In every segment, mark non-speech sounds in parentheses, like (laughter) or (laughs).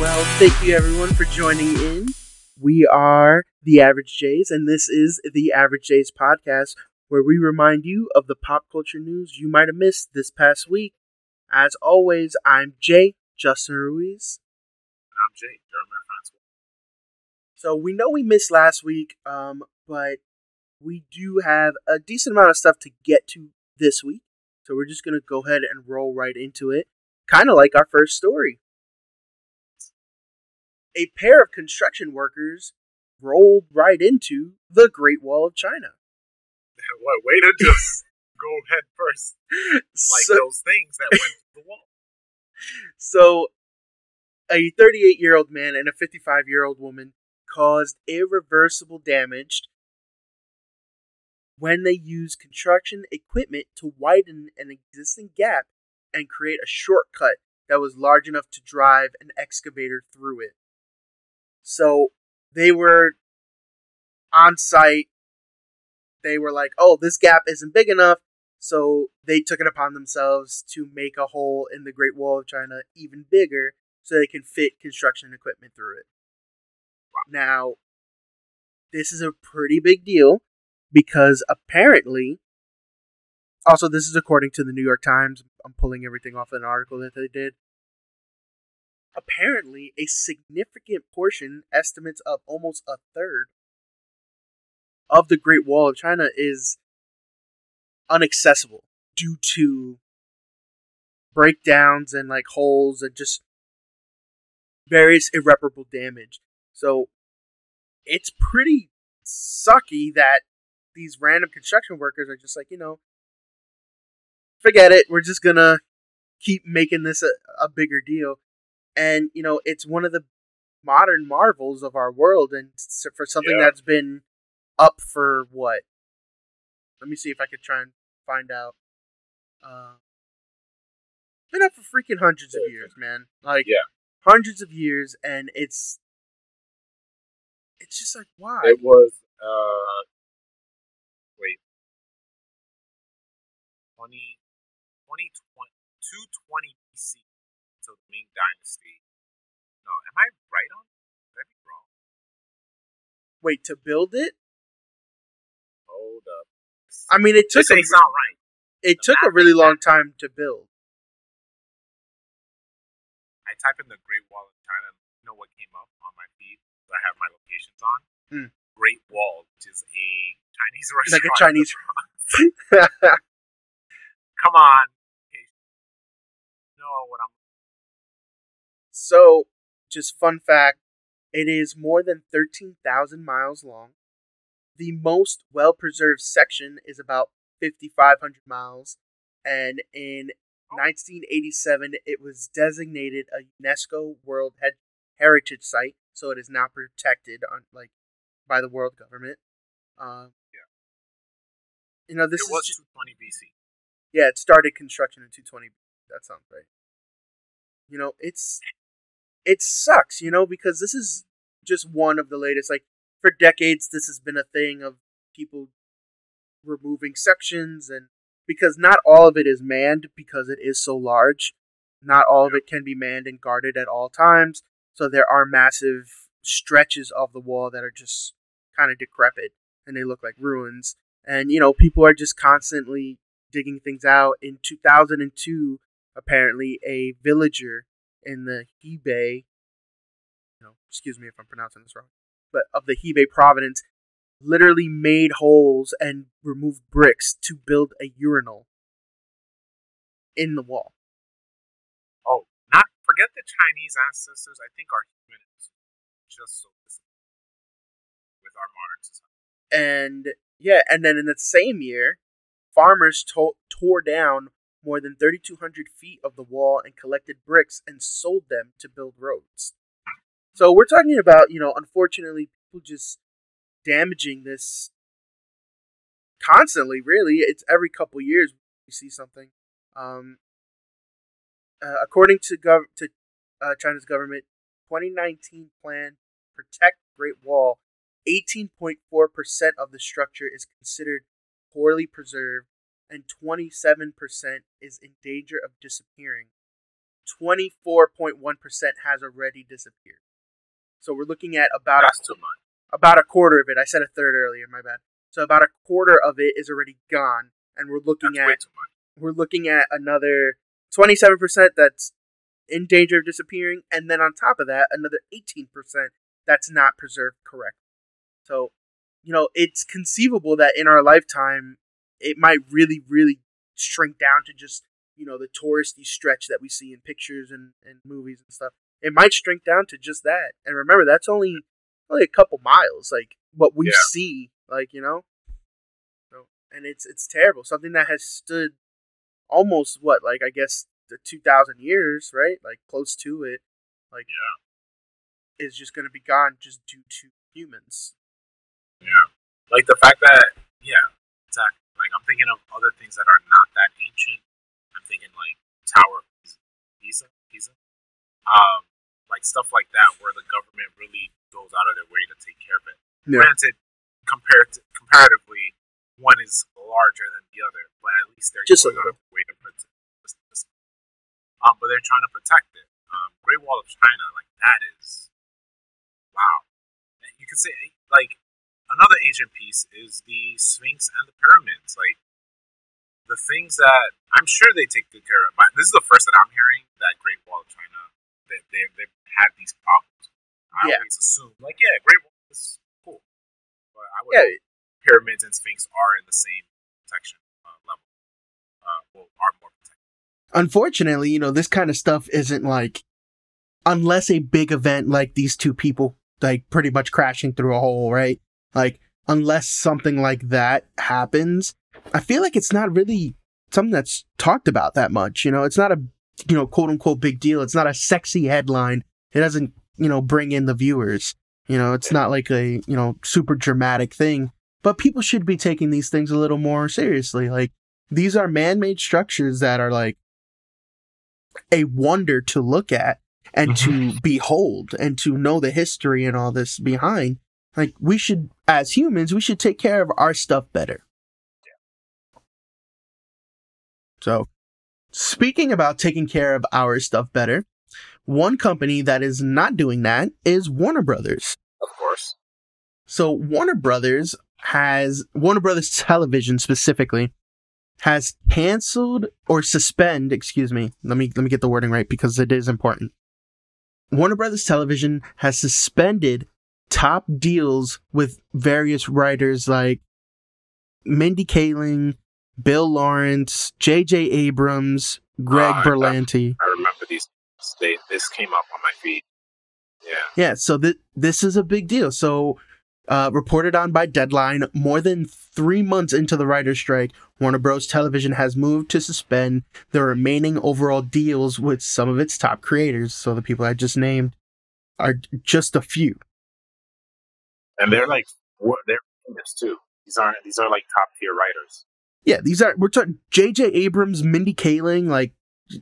Well, thank you everyone for joining in. We are the Average Js, and this is the Average Js podcast, where we remind you of the pop culture news you might have missed this past week. As always, I'm Jay, Justin Ruiz. And I'm Jay, Jeremy Francois. So we know we missed last week, um, but we do have a decent amount of stuff to get to this week. So we're just going to go ahead and roll right into it, kind of like our first story a pair of construction workers rolled right into the Great Wall of China. What way to just (laughs) go head first, like so, those things that went to the wall. So, a 38 year old man and a 55 year old woman caused irreversible damage when they used construction equipment to widen an existing gap and create a shortcut that was large enough to drive an excavator through it. So they were on site. They were like, oh, this gap isn't big enough. So they took it upon themselves to make a hole in the Great Wall of China even bigger so they can fit construction equipment through it. Now, this is a pretty big deal because apparently, also, this is according to the New York Times. I'm pulling everything off an article that they did apparently a significant portion, estimates of almost a third, of the Great Wall of China is unaccessible due to breakdowns and like holes and just various irreparable damage. So it's pretty sucky that these random construction workers are just like, you know, forget it. We're just gonna keep making this a, a bigger deal and you know it's one of the modern marvels of our world and for something yeah. that's been up for what? Let me see if i could try and find out. Uh been up for freaking hundreds of years man. Like yeah. hundreds of years and it's it's just like why? It was uh wait. 20 20 220 bc until the Ming Dynasty. No, am I right on? Could I be wrong? Wait, to build it? Hold up. I mean, it took. This a, not right. It the took a really long time to build. I type in the Great Wall of China. You know what came up on my feed? I have my locations on. Mm. Great Wall, which is a Chinese restaurant. (laughs) Like a Chinese. (laughs) (laughs) Come on. know what I'm so, just fun fact it is more than 13,000 miles long. The most well preserved section is about 5,500 miles. And in 1987, it was designated a UNESCO World Heritage Site, so it is now protected on like by the world government. Uh, yeah. You know, this it was is 220 BC. Yeah, it started construction in 220. That sounds right. You know, it's it sucks, you know, because this is just one of the latest. Like for decades, this has been a thing of people removing sections, and because not all of it is manned because it is so large. Not all of it can be manned and guarded at all times. So there are massive stretches of the wall that are just kind of decrepit and they look like ruins. And you know, people are just constantly digging things out. In 2002, apparently, a villager in the Hebei, you know, excuse me if I'm pronouncing this wrong, but of the Hebei province, literally made holes and removed bricks to build a urinal in the wall. Oh, not forget the Chinese ancestors. I think our humans just so with our modern society. And yeah, and then in the same year, farmers to- tore down more than 3,200 feet of the wall and collected bricks and sold them to build roads. So we're talking about, you know, unfortunately, people just damaging this constantly, really. It's every couple years we see something. Um, uh, according to, gov- to uh, China's government, 2019 plan Protect Great Wall, 18.4% of the structure is considered poorly preserved and 27% is in danger of disappearing. 24.1% has already disappeared. So we're looking at about That's a, about a quarter of it. I said a third earlier, my bad. So about a quarter of it is already gone, and we're looking That's at we're looking at another 27% that's in danger of disappearing, and then on top of that, another 18% that's not preserved correctly. So, you know, it's conceivable that in our lifetime, it might really, really shrink down to just, you know, the touristy stretch that we see in pictures and, and movies and stuff. It might shrink down to just that. And remember, that's only only a couple miles, like what we Yeah. see, like, you know? So, and it's it's terrible. Something that has stood almost what, like I guess the two thousand years, right? Like close to it, like Yeah. is just gonna be gone just due to humans. Yeah. Like the fact that, yeah, exactly. Like I'm thinking of other things that are not that ancient. I'm thinking like Tower of Pisa, Pisa, um, like stuff like that, where the government really goes out of their way to take care of it. Yeah. Granted, compared to, comparatively, one is larger than the other, but at least they're Just a going out of their way to protect. Um, but they're trying to protect it. Um, Great Wall of China, like that is, wow. And you could say like another ancient piece is the Sphinx and the pyramids. Like the things that I'm sure they take good care of. But this is the first that I'm hearing that Great Wall of China that they they've had these problems. I Yeah. always assume like yeah, Great Wall is cool, but I would Yeah, pyramids and Sphinx are in the same protection uh, level. Uh, well, are more protected. unfortunately, you know, this kind of stuff isn't like unless a big event like these two people like pretty much crashing through a hole, right? Like unless something like that happens, I feel like it's not really something that's talked about that much, you know. It's not a you know, quote unquote big deal. It's not a sexy headline. It doesn't, you know, bring in the viewers. You know, it's not like a, you know, super dramatic thing. But people should be taking these things a little more seriously. Like these are man-made structures that are like a wonder to look at and to mm-hmm. behold and to know the history and all this behind. Like we should, as humans, we should take care of our stuff better. Yeah. So, speaking about taking care of our stuff better, one company that is not doing that is Warner Brothers. Of course. So Warner Brothers has Warner Brothers Television specifically has canceled or suspend, excuse me. Let me let me get the wording right because it is important. Warner Brothers Television has suspended top deals with various writers like Mindy Kaling, Bill Lawrence, J.J. Abrams, Greg I- Berlanti. I remember these. They, this came up on my feed. Yeah. Yeah, so th- this is a big deal. So, uh, reported on by Deadline, more than three months into the writer's strike, Warner Bros. Television has moved to suspend the remaining overall deals with some of its top creators. So, the people I just named are just a few. And they're like, what- they're famous too. These aren't. These are like top tier writers. Yeah, these are, we're talking J.J. Abrams, Mindy Kaling, like,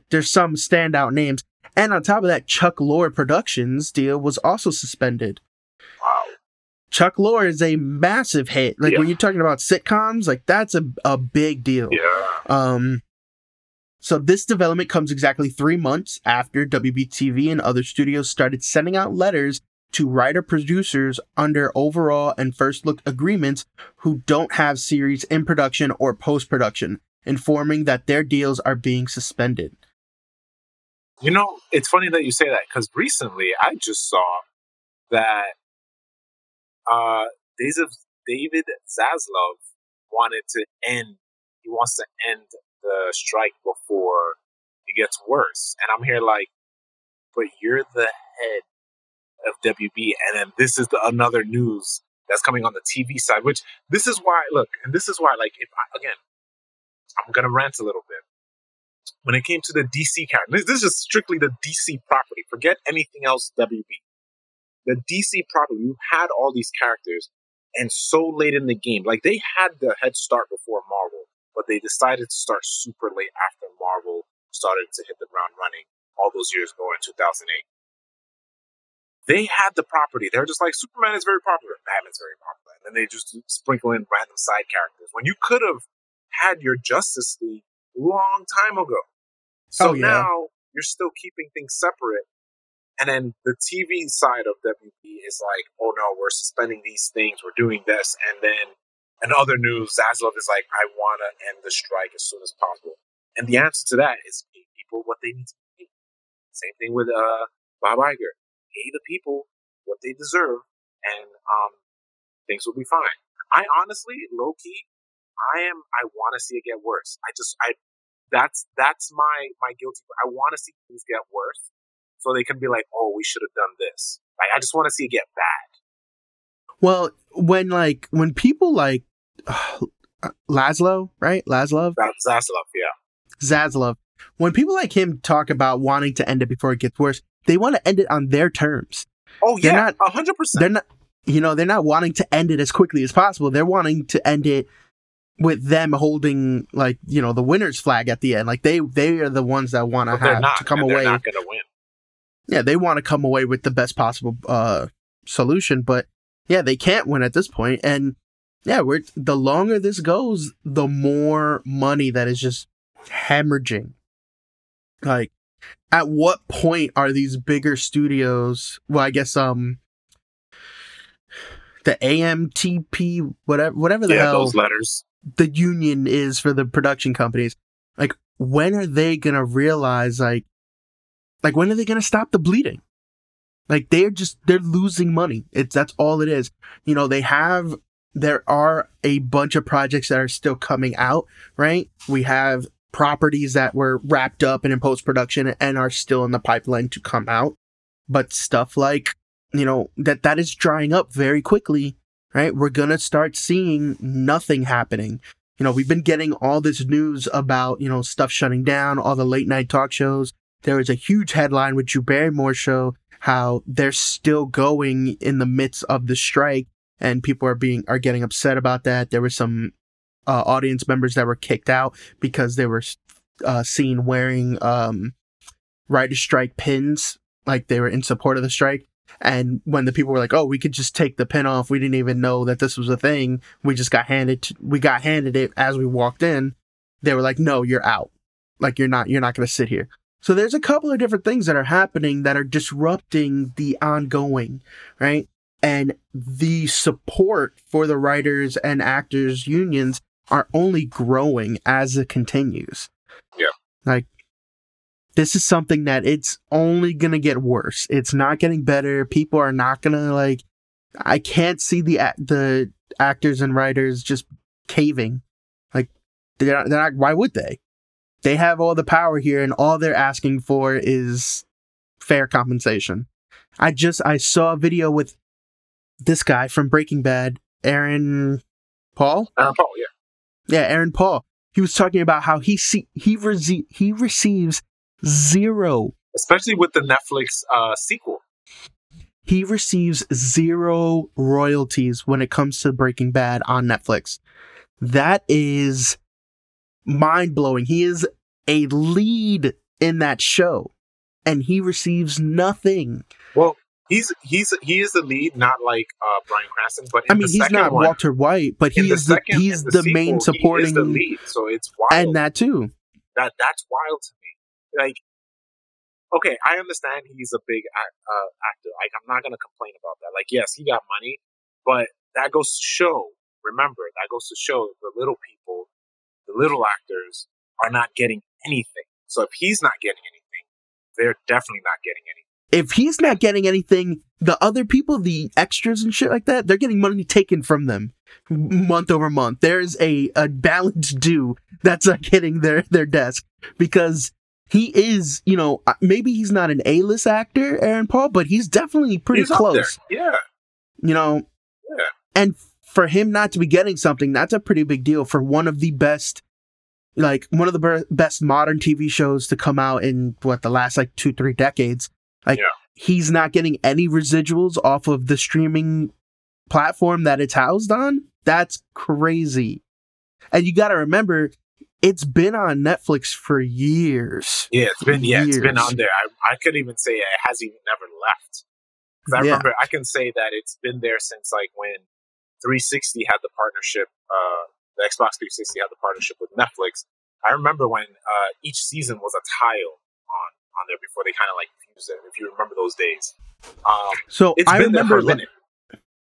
there's some standout names. And on top of that, Chuck Lorre Productions deal was also suspended. Wow. Chuck Lorre is a massive hit. Like Yeah. when you're talking about sitcoms, like that's a, a big deal. Yeah. Um so this development comes exactly three months after WBTV and other studios started sending out letters to writer producers under overall and first look agreements who don't have series in production or post production, informing that their deals are being suspended. You know, it's funny that you say that because recently I just saw that uh, David Zaslav wanted to end. He wants to end the strike before it gets worse, and I'm here like, but you're the head of WB, and then this is the another news that's coming on the TV side. Which this is why look, and this is why like if I, again, I'm gonna rant a little bit when it came to the DC character. This, this is strictly the DC property. Forget anything else, WB. The DC property, you had all these characters, and so late in the game, like they had the head start before Marvel, but they decided to start super late after Marvel started to hit the ground running all those years ago in 2008. They had the property. They're just like Superman is very popular, Batman's very popular, and then they just sprinkle in random side characters. When you could have had your Justice League long time ago. So Oh, yeah. now you're still keeping things separate. And then the TV side of WB is like, oh no, we're suspending these things, we're doing this. And then in other news, Zaslav is like, I want to end the strike as soon as possible. And the answer to that is pay people what they need to pay. Same thing with uh, Bob Iger. Pay the people what they deserve, and um, things will be fine. I honestly, low key, I am. I want to see it get worse. I just, I, that's that's my my guilty. I want to see things get worse, so they can be like, oh, we should have done this. Like, I just want to see it get bad. Well, when like when people like uh, Laszlo, right? Laszlo, Zaslav, yeah. Zaslav. When people like him talk about wanting to end it before it gets worse, they want to end it on their terms. Oh They're yeah, not- hundred percent. They're not, you know, they're not wanting to end it as quickly as possible. They're wanting to end it with them holding like you know the winner's flag at the end. Like they they are the ones that want to have not. to come away. They're not gonna win. yeah, they want to come away with the best possible uh solution, but yeah, they can't win at this point. And yeah, we're the longer this goes, the more money that is just hemorrhaging. Like, at what point are these bigger studios? Well, I guess um, the AMTP, whatever, whatever the Yeah, hell those letters. the union is for the production companies. Like, when are they gonna realize, like, like when are they gonna stop the bleeding? Like they're just they're losing money. It's that's all it is. You know, they have there are a bunch of projects that are still coming out, right? We have properties that were wrapped up and in post production and are still in the pipeline to come out. But stuff like, you know, that that is drying up very quickly right? We're going to start seeing nothing happening. You know, we've been getting all this news about, you know, stuff shutting down, all the late night talk shows. There was a huge headline with Drew Barrymore show, how they're still going in the midst of the strike and people are being, are getting upset about that. There were some uh, audience members that were kicked out because they were uh, seen wearing um, writer strike pins, like they were in support of the strike. And when the people were like, "Oh, we could just take the pin off. We didn't even know that this was a thing. We just got handed to, we got handed it as we walked in." They were like, "No, you're out. Like you're not you're not going to sit here." So there's a couple of different things that are happening that are disrupting the ongoing, right? And the support for the writers and actors unions are only growing as it continues. Yeah. Like this is something that it's only going to get worse. It's not getting better. People are not going to like I can't see the the actors and writers just caving. Like they're not, they're not why would they? They have all the power here and all they're asking for is fair compensation. I just I saw a video with this guy from Breaking Bad, Aaron Paul. Aaron Paul, yeah. Yeah, Aaron Paul. He was talking about how he see he rece- he receives zero. Especially with the Netflix uh, sequel. He receives zero royalties when it comes to Breaking Bad on Netflix. That is mind blowing. He is a lead in that show, and he receives nothing. Well, he's he's he is the lead, not like uh, Bryan Cranston, but I mean, the he's not one, Walter White, but he the is the, second- he's in the, sequel, main supporting, the lead, so it's wild. and that too. that that's wild to me. Like, okay, I understand he's a big uh, actor. Like, I'm not gonna complain about that. Like, yes, he got money, but that goes to show. Remember, that goes to show the little people, the little actors, are not getting anything. So if he's not getting anything, they're definitely not getting anything. If he's not getting anything, the other people, the extras and shit like that, they're getting money taken from them month over month. There's a, a balance due that's not hitting their, their desk because he is, you know, uh, maybe he's not an A-list actor, Aaron Paul, but he's definitely pretty He's close. Yeah, You know, Yeah. and for him not to be getting something, that's a pretty big deal for one of the best, like one of the best modern TV shows to come out in what the last like two three decades. Like Yeah. he's not getting any residuals off of the streaming platform that it's housed on. That's crazy. And you got to remember, it's been on Netflix for years. yeah, it's been yeah, it's been on there. I I could even say it has even never left. I Yeah. remember I can say that it's been there since like when 360 had the partnership, uh, the Xbox 360 had the partnership with Netflix. I remember when uh, each season was a tile on on there before they kind of like it. If you remember those days, um, So I been there for remember.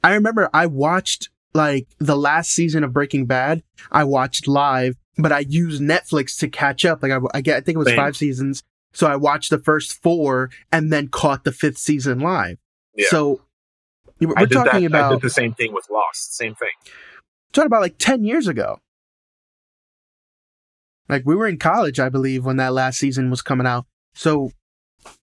I remember I watched like the last season of Breaking Bad. I watched live, but I used Netflix to catch up. Like I, I get, I think it was Same. five seasons. So I watched the first four and then caught the fifth season live. Yeah. So we're I talking that. I about did the same thing with Lost. Same thing. talking about like 10 years ago. Like we were in college, I believe, when that last season was coming out. So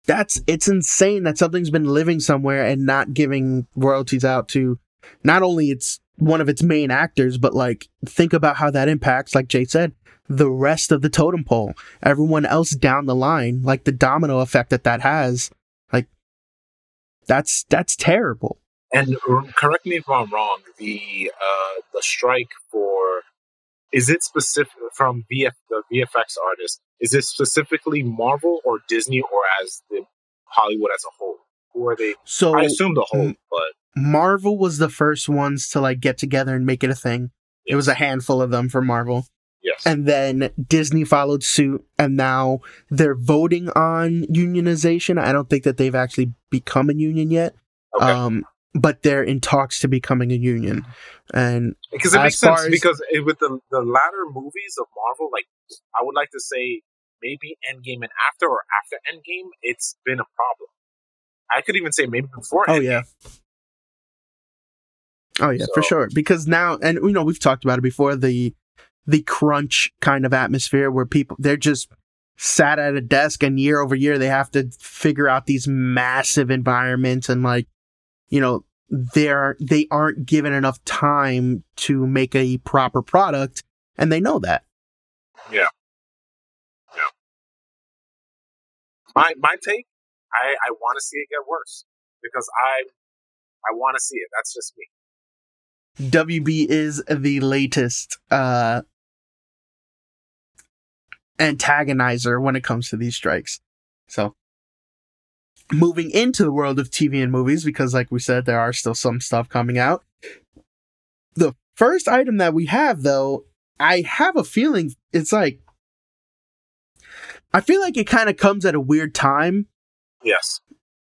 that's it's insane that something's been living somewhere and not giving royalties out to not only its one of its main actors, but like think about how that impacts, like Jay said, the rest of the totem pole, everyone else down the line, like the domino effect that that has. Like that's that's terrible. And correct me if I'm wrong. The uh, the strike for is it specific from VF the VFX artist? Is it specifically Marvel or Disney or as the Hollywood as a whole? Who are they? So I assume the whole, but Marvel was the first ones to like get together and make it a thing. It was a handful of them for Marvel. yes, And then Disney followed suit and now they're voting on unionization. I don't think that they've actually become a union yet. okay. Um but they're in talks to becoming a union. And because it makes sense because it, with the the latter movies of Marvel, like I would like to say maybe Endgame and after or after Endgame, it's been a problem. I could even say maybe before. oh Endgame. yeah. Oh yeah, for sure. Because now and you know, we've talked about it before, the the crunch kind of atmosphere where people they're just sat at a desk and year over year they have to figure out these massive environments and like you know they're they aren't given enough time to make a proper product and they know that Yeah. Yeah. my my take, I I want to see it get worse because I I want to see it. That's just me. WB is the latest uh antagonizer when it comes to these strikes. So moving into the world of TV and movies because like we said there are still some stuff coming out. The first item that we have though, I have a feeling it's like I feel like it kind of comes at a weird time Yes.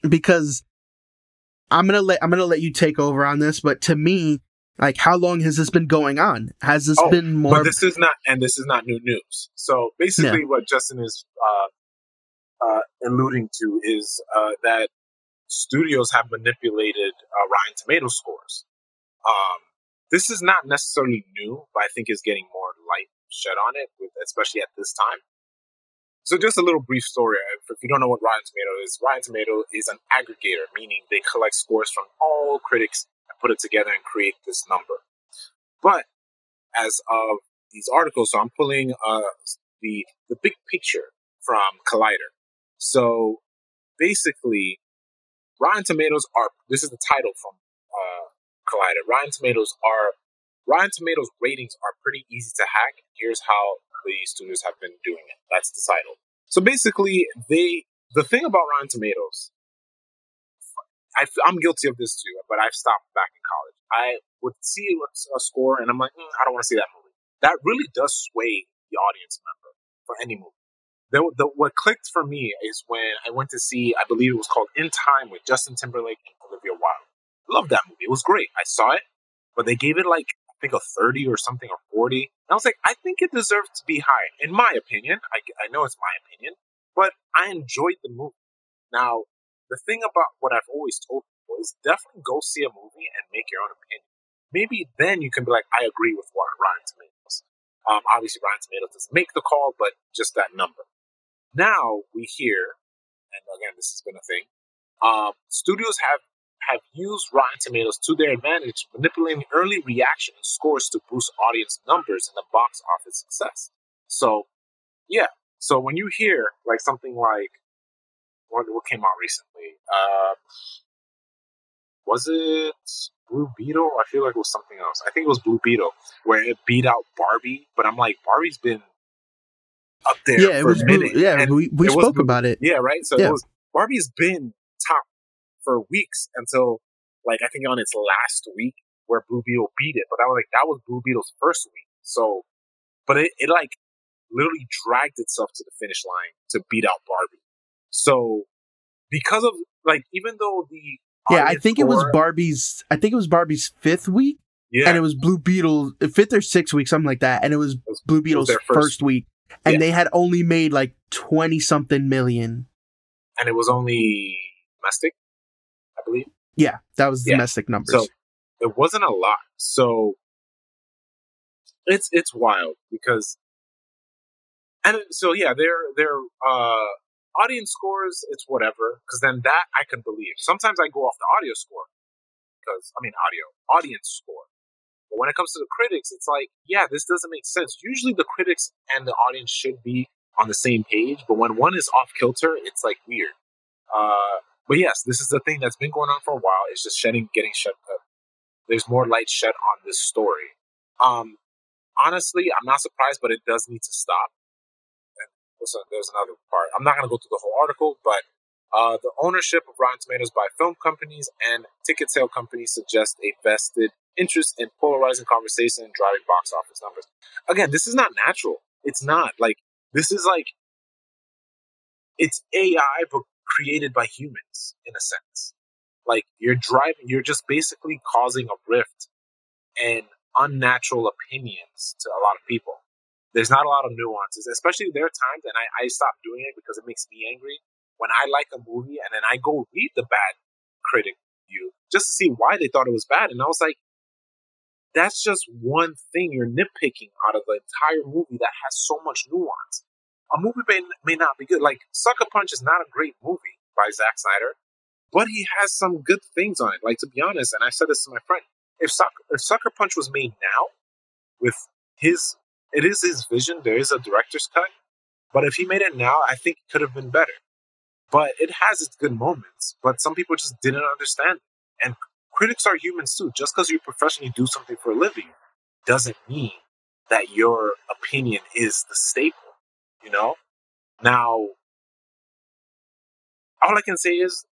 because I'm gonna let I'm gonna let you take over on this, but to me, like how long has this been going on? Has this Oh, been more But this is not, and this is not new news. So basically, what Justin is uh, uh, alluding to is uh, that studios have manipulated uh, Rotten Tomato scores. Um, this is not necessarily new, but I think is getting more light shed on it, especially at this time. So, just a little brief story. If you don't know what Rotten Tomato is, Rotten Tomato is an aggregator, meaning they collect scores from all critics and put it together and create this number. But as of these articles, so I'm pulling uh, the the big picture from Collider. So basically, Rotten Tomatoes are this is the title from uh, Collider. Rotten Tomatoes are Rotten Tomatoes ratings are pretty easy to hack. Here's how the studios have been doing it. That's the title. So basically, they the thing about Rotten Tomatoes, I, am guilty of this too, but I've stopped back in college. I would see a, score and I'm like, mm, I don't want to see that movie. That really does sway the audience member for any movie. The, the, what clicked for me is when I went to see, I believe it was called In Time with Justin Timberlake and Olivia Wilde. I Loved that movie. It was great. I saw it, but they gave it like, I think a 30 or something or 40. And I was like, I think it deserved to be high. In my opinion, I, I know it's my opinion, but I enjoyed the movie. Now, the thing about what I've always told people is definitely go see a movie and make your own opinion. Maybe then you can be like, I agree with what Rotten Tomatoes. Um, obviously, Rotten Tomatoes doesn't make the call, but just that number. Now we hear, and again, this has been a thing. Um, studios have have used Rotten Tomatoes to their advantage, manipulating early reaction and scores to boost audience numbers and the box office success. So, yeah. So when you hear like something like what, what came out recently, uh, was it Blue Beetle? I feel like it was something else. I think it was Blue Beetle, where it beat out Barbie. But I'm like, Barbie's been up there yeah, it was minute. yeah, and we, we it was spoke about it. yeah, right. So Yeah. it was Barbie's been top for weeks until like I think on its last week where Blue Beetle beat it. But I was like, that was Blue Beetle's first week. So, but it, it like literally dragged itself to the finish line to beat out Barbie. So because of like even though the Yeah, I think it was Barbie's. I think it was Barbie's fifth week, yeah and it was Blue Beetle fifth or sixth week, something like that, and it was was- Blue Beetle's their first, first- week, and Yeah. they had only made like twenty something million. and it was only domestic, I believe. Yeah, that was Yeah. domestic numbers. So it wasn't a lot. So it's it's wild because and so yeah, their their uh audience scores it's whatever because then that I can believe. Sometimes I go off the audio score because I mean audio audience score. But when it comes to the critics, it's like, yeah, this doesn't make sense. Usually the critics and the audience should be on the same page, but when one is off kilter, it's like weird. Uh, but yes, this is the thing that's been going on for a while. It's just shedding, getting shed. There's more light shed on this story. Um, honestly, I'm not surprised, but it does need to stop. And there's, there's another part. I'm not going to go through the whole article, but uh, the ownership of Rotten Tomatoes by film companies and ticket sale companies suggest a vested interest in polarizing conversation and driving box office numbers. Again, this is not natural. It's not like this is like it's AI but created by humans in a sense. Like you're driving, you're just basically causing a rift and unnatural opinions to a lot of people. There's not a lot of nuances, especially there are times, and I, I stopped doing it because it makes me angry when I like a movie and then I go read the bad critic review just to see why they thought it was bad, and I was like, that's just one thing you're nitpicking out of the entire movie that has so much nuance. A movie may, may not be good. Like Sucker Punch is not a great movie by Zack Snyder, but he has some good things on it. Like to be honest, and I said this to my friend, if Sucker, if Sucker Punch was made now with his, it is his vision. There is a director's cut, but if he made it now, I think it could have been better. But it has its good moments. But some people just didn't understand. it. And critics are humans too. Just because you professionally do something for a living doesn't mean that your opinion is the staple. You know. Now, all I can say is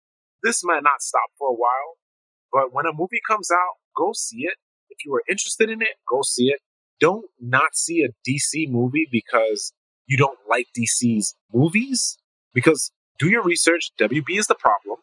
this might not stop for a while, but when a movie comes out, go see it. If you are interested in it, go see it. Don't not see a DC movie because you don't like DC's movies. Because do your research. WB is the problem.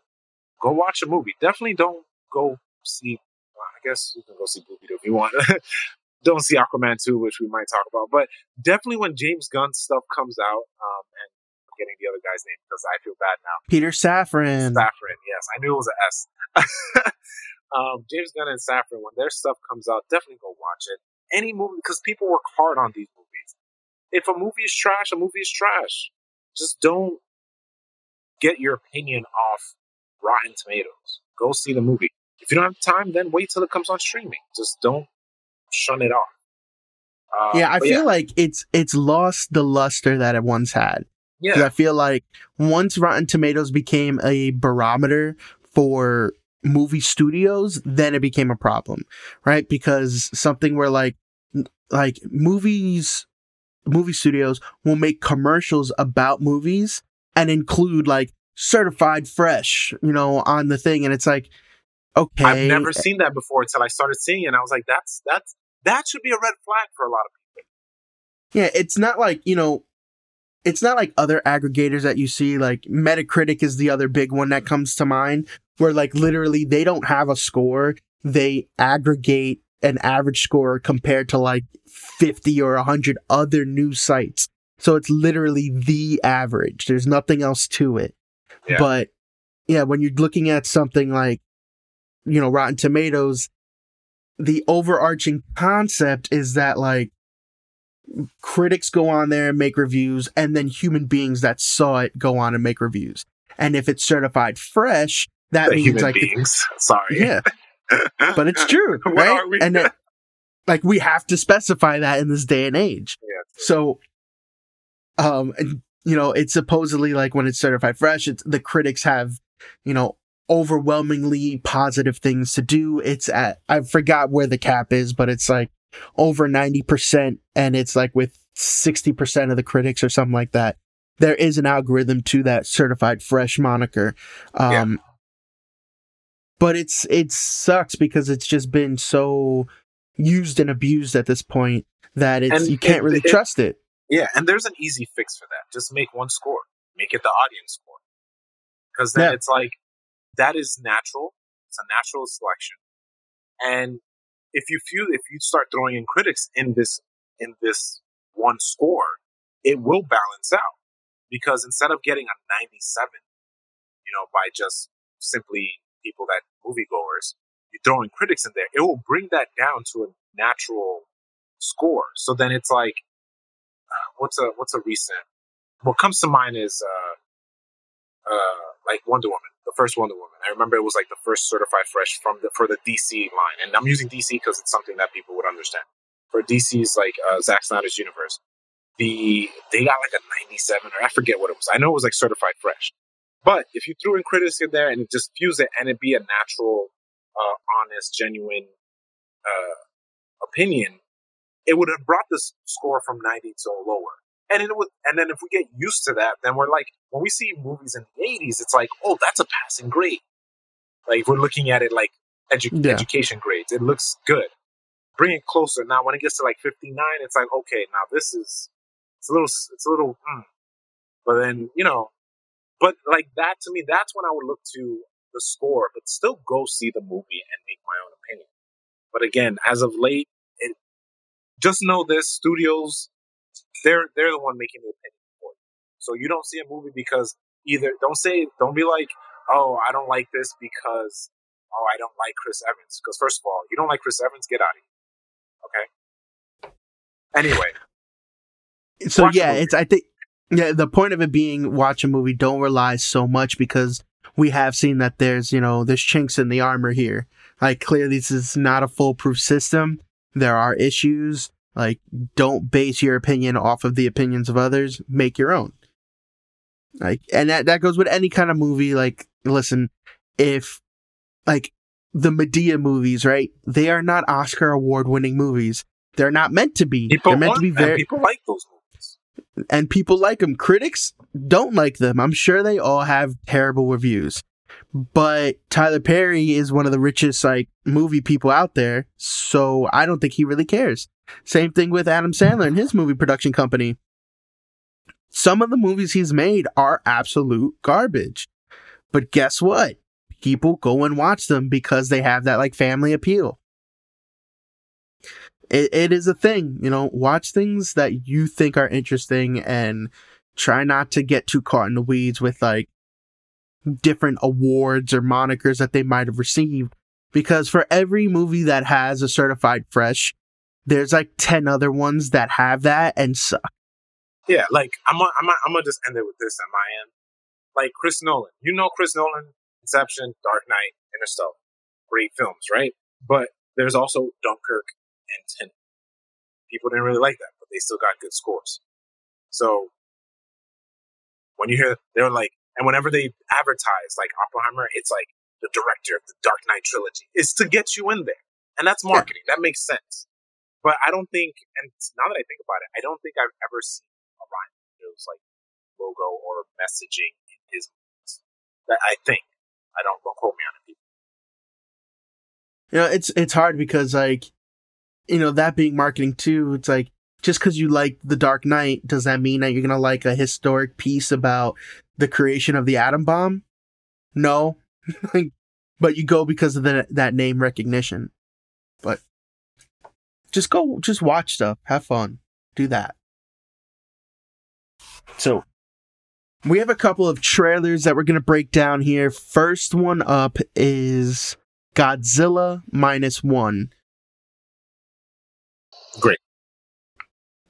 Go watch a movie. Definitely don't go see. well, I guess you can go see Blue Beetle if you want. (laughs) don't see Aquaman 2, which we might talk about. But definitely when James Gunn stuff comes out, um, and I'm getting the other guy's name because I feel bad now. Peter Safran. Safran, yes, I knew it was an S. (laughs) um, James Gunn and Safran, when their stuff comes out, definitely go watch it. Any movie, because people work hard on these movies. If a movie is trash, a movie is trash. Just don't get your opinion off Rotten Tomatoes. Go see the movie. If you don't have time, then wait till it comes on streaming. Just don't shun it off. Uh, yeah, I feel like it's it's lost the luster that it once had. yeah, I feel like once Rotten Tomatoes became a barometer for movie studios, then it became a problem, right? Because something where like like movies movie studios will make commercials about movies and include like certified fresh, you know, on the thing and it's like okay. I've never seen that before until I started seeing it. And I was like, that's that's that should be a red flag for a lot of people. Yeah, it's not like, you know, it's not like other aggregators that you see. Like Metacritic is the other big one that comes to mind, where like literally they don't have a score. They aggregate an average score compared to like 50 or 100 other news sites. So it's literally the average. There's nothing else to it. Yeah. But yeah, when you're looking at something like, you know, Rotten Tomatoes, the overarching concept is that like critics go on there and make reviews, and then human beings that saw it go on and make reviews. And if it's certified fresh, that The means human like, the- beings. Sorry. yeah, (laughs) but it's true, right? And that, like we have to specify that in this day and age. Yeah. So, um, and, you know, it's supposedly like when it's certified fresh, it's the critics have, you know, overwhelmingly positive things to do. It's at I forgot where the cap is, but it's like over ninety percent, and it's like with sixty percent of the critics or something like that. There is an algorithm to that certified fresh moniker. Um, Yeah. but it's it sucks because it's just been so used and abused at this point that it's And you can't it- really it- trust it. Yeah, and there's an easy fix for that. Just make one score. Make it the audience score. because then Yeah. it's like that is natural. It's a natural selection, and if you feel if you start throwing in critics in this in this one score, it will balance out because instead of getting a 97, you know, by just simply people that moviegoers, you throw in critics in there, it will bring that down to a natural score. So then it's like, uh, what's a what's a recent? What comes to mind is uh, uh, like Wonder Woman, the first Wonder Woman. I remember it was like the first certified fresh from the for the DC line, and I'm using DC because it's something that people would understand. For DC's like uh, Zack Snyder's universe, the they got like a 97 or I forget what it was. I know it was like certified fresh. But if you threw in critics in there and just fuse it and it be a natural, uh, honest, genuine uh, opinion, it would have brought this score from 90 to lower. And it would, and then if we get used to that, then we're like, when we see movies in the 80s, it's like, oh, that's a passing grade. Like we're looking at it like edu- Yeah. education grades, it looks good. Bring it closer. Now, when it gets to like 59, it's like, okay, now this is, it's a little, it's a little, mm. but then, you know, but like that to me, that's when I would look to the score, but still go see the movie and make my own opinion. But again, as of late, it, just know this: studios, they're they're the one making the opinion for you. So you don't see a movie because either don't say don't be like, oh, I don't like this because oh, I don't like Chris Evans. Because first of all, you don't like Chris Evans, get out of here. Okay. Anyway, So yeah, it's I think yeah, the point of it being watch a movie, don't rely so much because we have seen that there's, you know, there's chinks in the armor here. Like clearly this is not a foolproof system. There are issues. Like don't base your opinion off of the opinions of others. Make your own. Like and that, that goes with any kind of movie. Like listen, if like the Madea movies, right? They are not Oscar award winning movies. They're not meant to be. people They're meant to be very people like those movies. and people like them. Critics don't like them. I'm sure they all have terrible reviews. But Tyler Perry is one of the richest like movie people out there, so I don't think he really cares. Same thing with Adam Sandler and his movie production company. Some of the movies he's made are absolute garbage. But guess what? People go and watch them because they have that like family appeal. It, it is a thing, you know, watch things that you think are interesting and try not to get too caught in the weeds with like different awards or monikers that they might have received. Because for every movie that has a certified fresh, there's like 10 other ones that have that and suck. Yeah, like I'm gonna, I'm gonna, I'm gonna just end it with this on my end. Like Chris Nolan, you know Chris Nolan, Inception, Dark Knight, Interstellar, great films, right? But there's also Dunkirk and Tenet. People didn't really like that, but they still got good scores. So when you hear they're like, and whenever they advertise like Oppenheimer, it's like the director of the Dark Knight trilogy. It's to get you in there, and that's marketing. That makes sense. But I don't think, and now that I think about it, I don't think I've ever seen a Ryan Reynolds like logo or messaging in his. That I think. I don't don't quote me on it. You know, it's it's hard because like you know, that being marketing too, it's like just because you like The Dark Knight, does that mean that you're gonna like a historic piece about the creation of the atom bomb? No. (laughs) But you go because of the, that name recognition. But just go, just watch stuff, have fun, do that. So we have a couple of trailers that we're gonna break down here. First one up is Godzilla minus one. Great.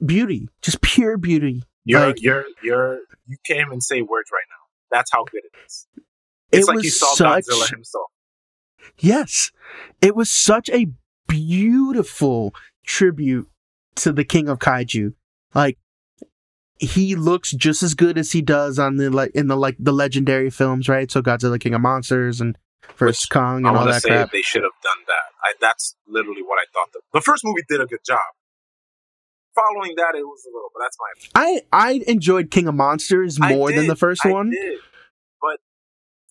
Beauty, just pure beauty. You're Like- you're you're you can't even say words right now. That's how good it is. It's It like was you saw such- Godzilla himself. Yes, it was such a beautiful tribute to the King of Kaiju. Like he looks just as good as he does on the like in the like the legendary films, right? So Godzilla King of Monsters and First Kong I and all that say crap. they should have done that. I, that's literally what I thought. The, the first movie did a good job. Following that, it was a little, but that's my. I I enjoyed King of Monsters I more than the first I one. did, but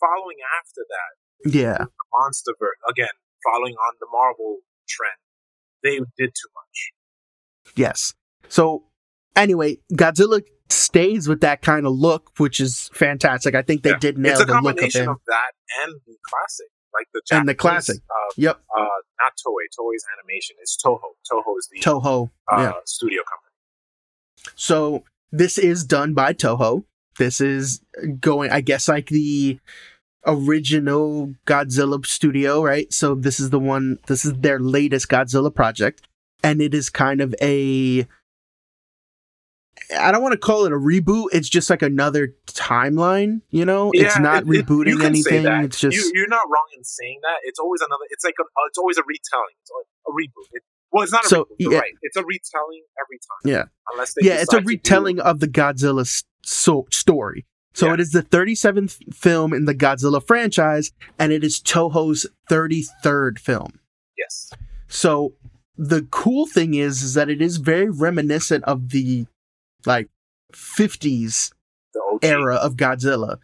following after that, Yeah. MonsterVerse again, following on the Marvel trend, they did too much. Yes. So anyway, Godzilla stays with that kind of look, which is fantastic. I think they Yeah. did nail the look of combination him. of, that and the classic, like the And the classic. Uh, Yep, uh, not Toei. Toei's animation. is Toho. Toho is the Toho. uh, yeah. studio company. So this is done by Toho. This is going, I guess, like the original Godzilla studio, right? So this is the one. This is their latest Godzilla project, and it is kind of a. I don't want to call it a reboot. It's just like another timeline. You know, it's not it- it- rebooting say anything. It's just you, you're not wrong in saying that. It's always another. It's like a, it's always a retelling. It's a reboot. It, well, it's not a So, reboot. Yeah. right. It's a retelling every time. Yeah. Unless they yeah, it's a decide to do- retelling of the Godzilla so- story. So Yeah. it is the 37th film in the Godzilla franchise, and it is Toho's 33rd film. yes. So the cool thing is, is that it is very reminiscent of the like 50s The era of Godzilla.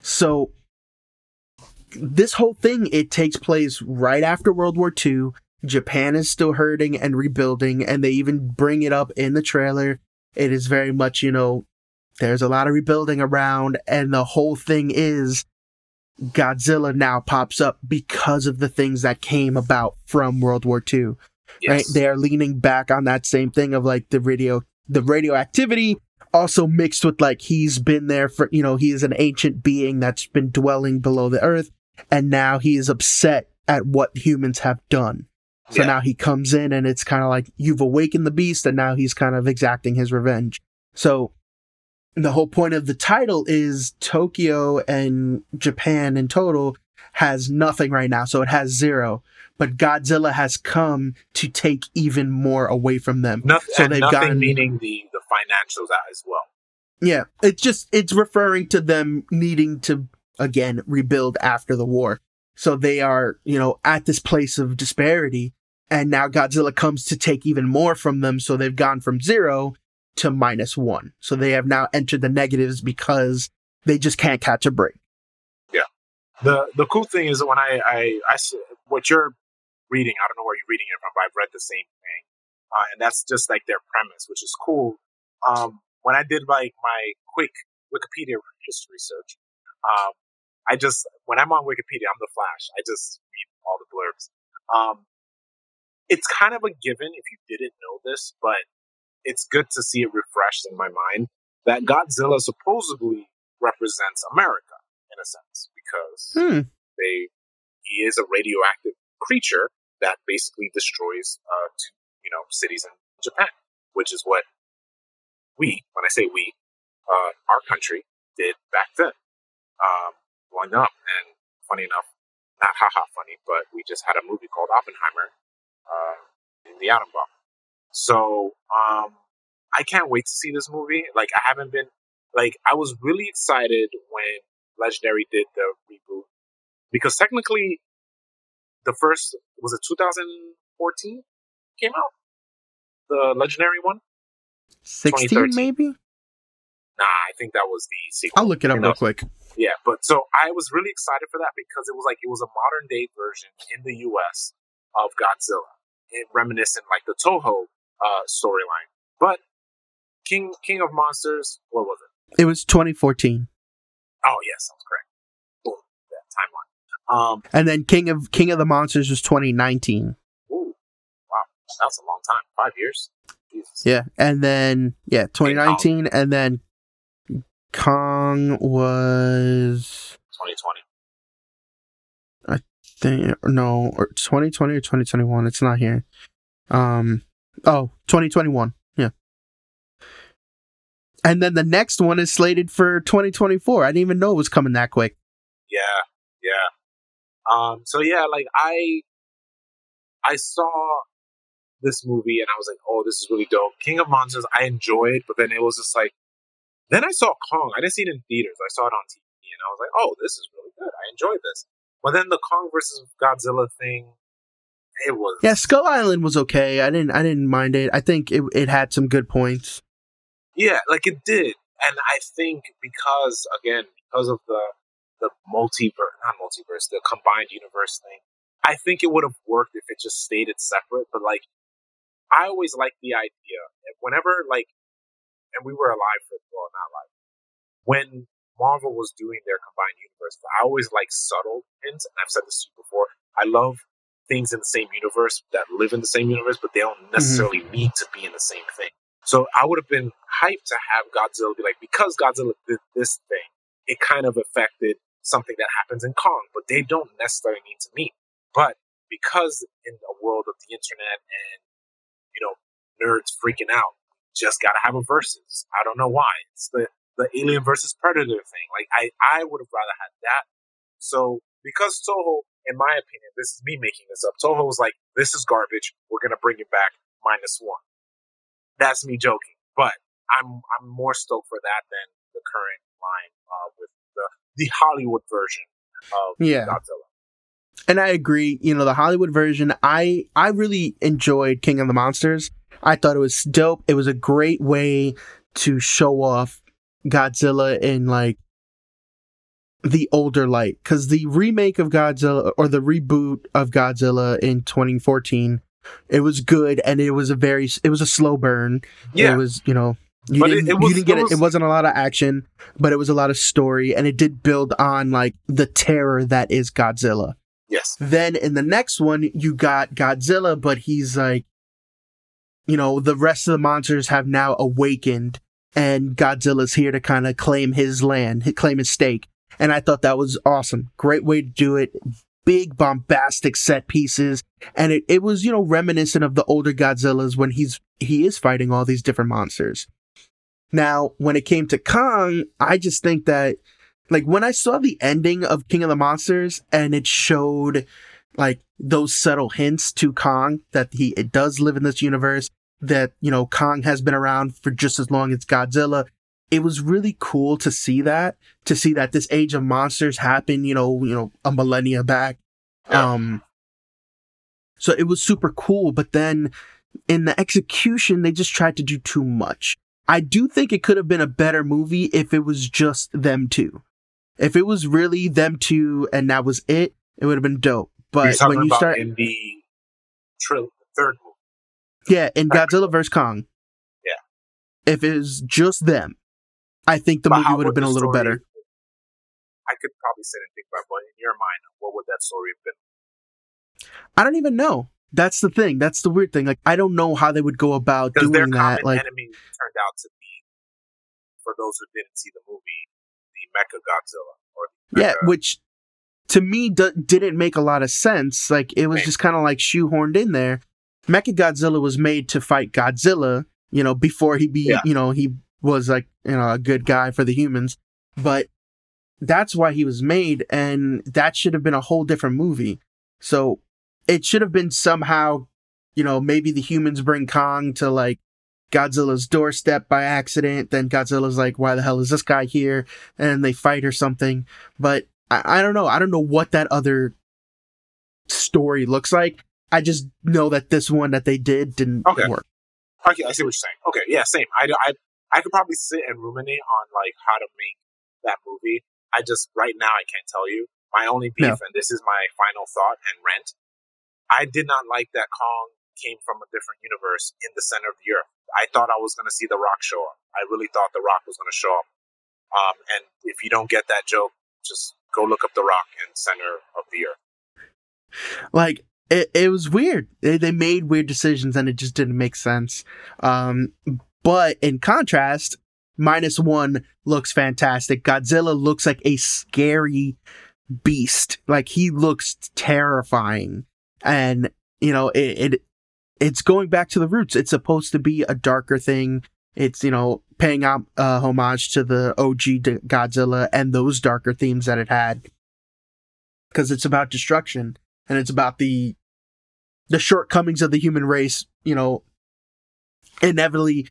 So this whole thing it takes place right after World War II. Japan is still hurting and rebuilding, and they even bring it up in the trailer. It is very much, you know, there's a lot of rebuilding around, and the whole thing is Godzilla now pops up because of the things that came about from World War II right? They are leaning back on that same thing of like the radio the radioactivity also mixed with like he's been there for you know he is an ancient being that's been dwelling below the earth and now he is upset at what humans have done. So Yeah. now he comes in and it's kind of like you've awakened the beast and now he's kind of exacting his revenge. So the whole point of the title is Tokyo and Japan in total has nothing right now so it has zero but Godzilla has come to take even more away from them. Nothing, so they've nothing gotten- meaning the the financials as well. Yeah, it's just it's referring to them needing to again rebuild after the war. So they are, you know, at this place of disparity and now Godzilla comes to take even more from them so they've gone from 0 to minus 1. So they have now entered the negatives because they just can't catch a break. Yeah. The the cool thing is when I I what you're reading, I don't know where you're reading it from, but I've read the same thing, uh, and that's just like their premise, which is cool. Um, when I did like my quick Wikipedia history search, um, I just when I'm on Wikipedia, I'm the Flash. I just read all the blurbs. Um, it's kind of a given if you didn't know this, but it's good to see it refreshed in my mind that Godzilla supposedly represents America in a sense because Hmm. they he is a radioactive creature that basically destroys uh to, you know cities in Japan, which is what we when I say we uh our country did back then. Um growing up and funny enough, not haha funny, but we just had a movie called Oppenheimer uh in the atom bomb. So um I can't wait to see this movie. Like I haven't been like I was really excited when Legendary did the reboot because technically the first was it 2014 came out the Legendary one. 16 2013. maybe? Nah, I think that was the sequel. I'll look it up You real quick. Yeah, but so I was really excited for that because it was like it was a modern day version in the U.S. of Godzilla, it reminiscent like the Toho uh, storyline. But King King of Monsters, what was it? It was 2014. Oh yes, that's correct. Boom, that timeline. Um, And then King of King of the Monsters was 2019. ooh, wow, that's a long time. Five years. Jesus. Yeah, and then yeah, 2019, and then Kong was 2020. I think no, or 2020 or 2021. It's not here. Um, oh, 2021. Yeah. And then the next one is slated for 2024. I didn't even know it was coming that quick. Yeah, yeah. Um, so yeah, like I, I saw this movie and I was like, oh, this is really dope. King of Monsters, I enjoyed, but then it was just like, then I saw Kong. I didn't see it in theaters. I saw it on TV, and I was like, oh, this is really good. I enjoyed this. But then the Kong versus Godzilla thing, it was Yeah, Skull Island was okay. I didn't I didn't mind it. I think it it had some good points. Yeah, like it did, and I think because again, because of the the multiverse, not multiverse, the combined universe thing, I think it would have worked if it just stayed it separate. But like, I always like the idea. Whenever like and we were alive for well, not alive when Marvel was doing their combined universe. I always like subtle hints, and I've said this to you before. I love things in the same universe that live in the same universe, but they don't mm-hmm. necessarily mm-hmm. need to be in the same thing. So I would have been hyped to have Godzilla be like, because Godzilla did this thing, it kind of affected something that happens in Kong, but they don't necessarily need to meet. But because in the world of the internet and, you know, nerds freaking out, just gotta have a versus. I don't know why. It's the, the Alien versus Predator thing. Like, I, I would have rather had that. So, because Toho, in my opinion, this is me making this up, Toho was like, this is garbage. We're gonna bring it back minus one. That's me joking, but I'm I'm more stoked for that than the current line uh, with the the Hollywood version of yeah. Godzilla. And I agree. You know, the Hollywood version, I I really enjoyed King of the Monsters. I thought it was dope. It was a great way to show off Godzilla in like the older light because the remake of Godzilla or the reboot of Godzilla in 2014 it was good and it was a very it was a slow burn yeah it was you know you but didn't, it, it was, you didn't get it, was, it. It wasn't a lot of action, but it was a lot of story, and it did build on like the terror that is Godzilla. Yes. Then in the next one, you got Godzilla, but he's like, you know, the rest of the monsters have now awakened, and Godzilla's here to kind of claim his land, claim his stake. And I thought that was awesome. Great way to do it. Big bombastic set pieces. And it, it was, you know, reminiscent of the older Godzillas when he's, he is fighting all these different monsters. Now, when it came to Kong, I just think that, like, when I saw the ending of King of the Monsters and it showed, like, those subtle hints to Kong that he it does live in this universe, that, you know, Kong has been around for just as long as Godzilla. It was really cool to see that, to see that this age of monsters happened, you know, you know, a millennia back. Um, so it was super cool, but then in the execution, they just tried to do too much. I do think it could have been a better movie if it was just them two. If it was really them two and that was it, it would have been dope. But when you start in the tri- third movie, yeah, in Godzilla vs Kong, yeah, if it was just them, I think the but movie would have been a little better. I could probably sit and think about, but in your mind, what would that story have been? I don't even know. That's the thing. That's the weird thing. Like I don't know how they would go about doing their that. Like enemy turned out to be, for those who didn't see the movie, the Mecha Godzilla. Or Mecha yeah, which to me d- didn't make a lot of sense. Like it was just kind of like shoehorned in there. Mecha Godzilla was made to fight Godzilla. You know, before he be, yeah. you know, he was like you know a good guy for the humans, but that's why he was made, and that should have been a whole different movie. So it should have been somehow, you know, maybe the humans bring Kong to like Godzilla's doorstep by accident. Then Godzilla's like, why the hell is this guy here? And they fight or something. But I, I don't know. I don't know what that other story looks like. I just know that this one that they did didn't okay. work. Okay, I see what you're saying. Okay, yeah, same. I, I, I could probably sit and ruminate on like how to make that movie. I just right now I can't tell you. My only beef, no. and this is my final thought and rent, I did not like that Kong came from a different universe in the center of the earth. I thought I was going to see The Rock show up. I really thought The Rock was going to show up. Um, and if you don't get that joke, just go look up The Rock in center of the earth. Like it, it was weird. They, they made weird decisions and it just didn't make sense. Um, but in contrast, minus one looks fantastic. Godzilla looks like a scary beast. Like he looks terrifying and you know it, it it's going back to the roots. It's supposed to be a darker thing. It's you know paying out uh, homage to the OG Godzilla and those darker themes that it had, because it's about destruction and it's about the the shortcomings of the human race. You know, inevitably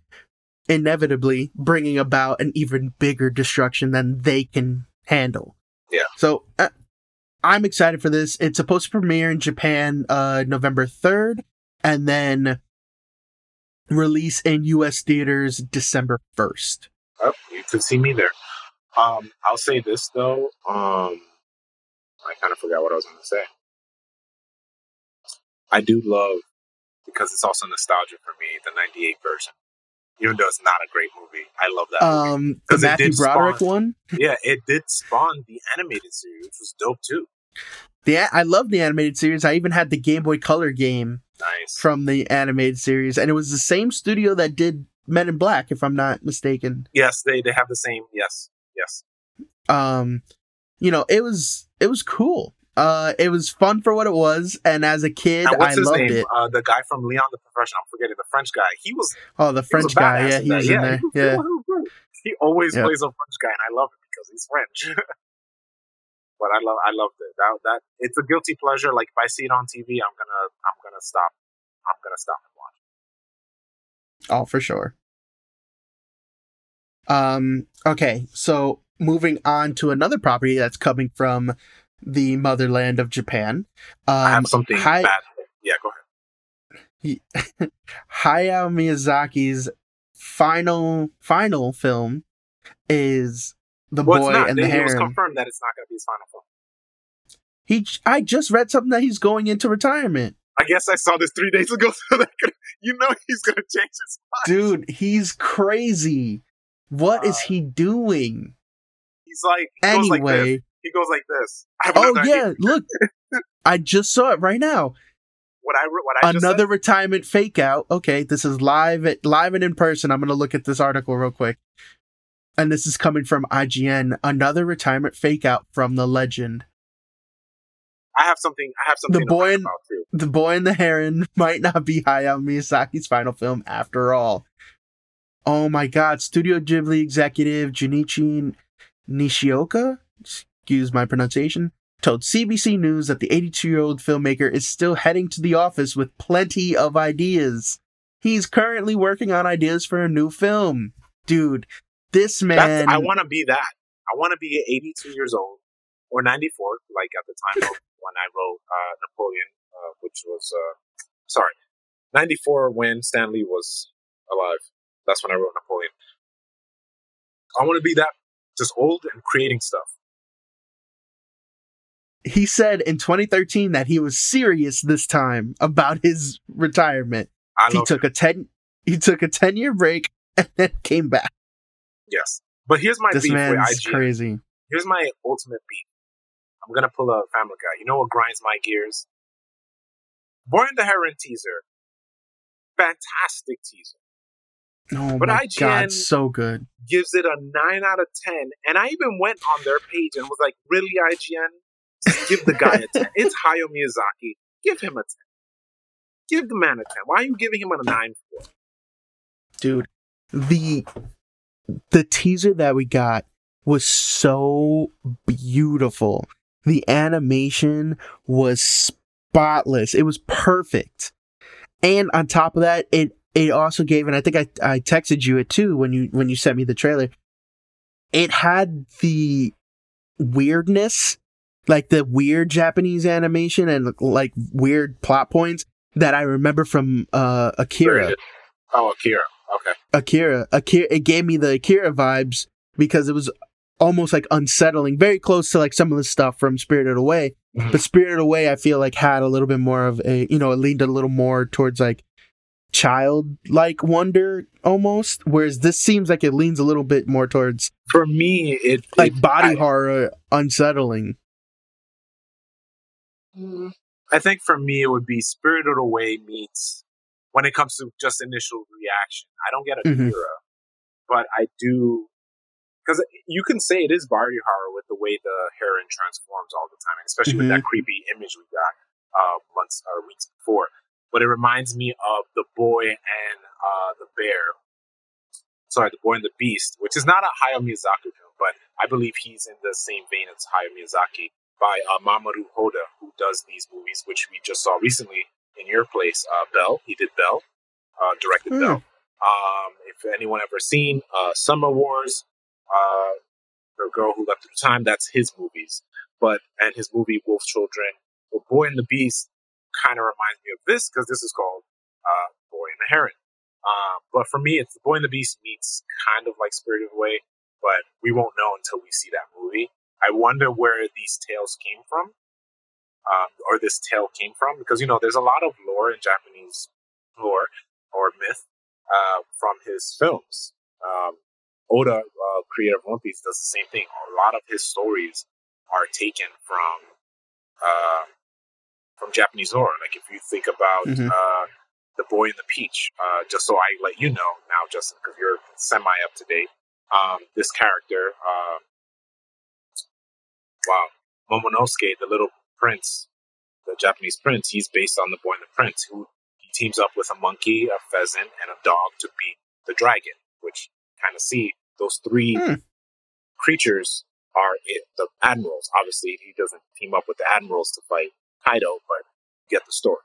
inevitably bringing about an even bigger destruction than they can handle. Yeah. So uh, I'm excited for this. It's supposed to premiere in Japan uh, November 3rd and then release in US theaters December 1st. Oh, you could see me there. Um, I'll say this though. Um, I kind of forgot what I was going to say. I do love because it's also nostalgia for me the '98 version. even though it's not a great movie. I love that. Um, the Matthew Broderick spawn, one. Yeah, it did spawn the animated series, which was dope too. The I love the animated series. I even had the Game Boy Color game nice. from the animated series, and it was the same studio that did Men in Black, if I'm not mistaken. Yes, they they have the same. Yes, yes. Um, you know, it was it was cool. Uh, it was fun for what it was, and as a kid, I loved name? it. Uh, the guy from Leon the Professional. I'm forgetting the French guy. He was. Oh, the French guy. Yeah, he was in there. Yeah. He always plays a French guy, and I love it because he's French. (laughs) but I love I loved it. That that it's a guilty pleasure. Like if I see it on TV, I'm gonna I'm gonna stop. I'm gonna stop and watch. Oh, for sure. Um. Okay. So moving on to another property that's coming from the motherland of Japan. Um, I have something Hi- bad. Yeah, go ahead. (laughs) Hayao Miyazaki's final final film is the well, boy and the heron. It was confirmed that it's not going to be his final film. He, I just read something that he's going into retirement. I guess I saw this three days ago, (laughs) so that could, you know he's going to change his mind. Dude, he's crazy. What uh, is he doing? He's like he anyway. Like he goes like this. (laughs) Oh yeah, look, (laughs) I just saw it right now. What I what I another retirement fake out. Okay, this is live at live and in person. I'm gonna look at this article real quick and this is coming from IGN, another retirement fake out from the legend. I have something. I have something. The boy and the boy and the heron (laughs) might not be Hayao Miyazaki's final film after all. Oh my God! Studio Ghibli executive Junichi Nishioka, excuse my pronunciation, told CBC News that the 82-year-old filmmaker is still heading to the office with plenty of ideas. He's currently working on ideas for a new film. Dude, this man. That's, I want to be that. I want to be 82 years old or 94, like at the time of (laughs) when I wrote uh, Napoleon, uh, which was, uh, sorry, 94 when Stanley was alive. That's when I wrote Napoleon. I want to be that, just old and creating stuff. He said in 2013 that he was serious this time about his retirement. he took him. a 10 he took a 10 year break (laughs) and then came back. Yes. But here's my this beef man's with IGN. crazy. Here's my ultimate beef. I'm gonna pull a Family Guy. You know what grinds my gears? Born the Heron teaser. Fantastic teaser. Oh but my IGN god, so good. Gives it a nine out of ten, and I even went on their page and was like, "Really, IGN? Give the guy a ten. It's Hayao Miyazaki. Give him a ten. Give the man a ten. Why are you giving him a nine for?" Dude, the the teaser that we got was so beautiful. The animation was spotless. It was perfect. And on top of that, it it also gave and I think I, I texted you it too when you when you sent me the trailer. It had the weirdness, like the weird Japanese animation and like weird plot points that I remember from uh Akira. Oh, Akira. Okay. Akira. Akira. It gave me the Akira vibes because it was almost like unsettling, very close to like some of the stuff from Spirited Away. Mm-hmm. But Spirited Away, I feel like had a little bit more of a, you know, it leaned a little more towards like childlike wonder almost, whereas this seems like it leans a little bit more towards. For me, it like it, body I, horror, unsettling. I think for me, it would be Spirited Away meets when it comes to just initial reaction. I don't get a mm-hmm. but I do because you can say it is body horror with the way the heron transforms all the time, especially mm-hmm. with that mm-hmm. creepy image we got uh, months or weeks before. But it reminds me of the boy and uh, the bear. Sorry, the boy and the beast, which is not a Hayao Miyazaki film, but I believe he's in the same vein as Hayao Miyazaki by uh, Mamoru Hosoda, who does these movies, which we just saw recently in your place, uh, Belle. He did Belle, uh, directed mm. Belle. Um, if anyone ever seen uh, Summer Wars, uh, The Girl Who Leapt Through Time, that's his movies. But and his movie Wolf Children, well, Boy and the Beast, kind of reminds me of this because this is called uh, Boy and the Heron. Uh, but for me, it's the Boy and the Beast meets kind of like Spirited Away, but we won't know until we see that movie. I wonder where these tales came from um, or this tale came from because you know there's a lot of lore in Japanese lore or myth uh, from his films. Um, Oda, uh, creator of One Piece, does the same thing. A lot of his stories are taken from uh, from Japanese lore. Like if you think about Mhm. uh, the Boy in the Peach, uh, just so I let you know now, Justin, because you're semi up to date. Um, this character, uh, wow, Momonosuke, the little prince, the Japanese prince, he's based on the Boy and the Prince, who he teams up with a monkey, a pheasant, and a dog to beat the dragon. Which kind of see those three Hmm. creatures are it, the admirals. Obviously, he doesn't team up with the admirals to fight Kaido, but you get the story.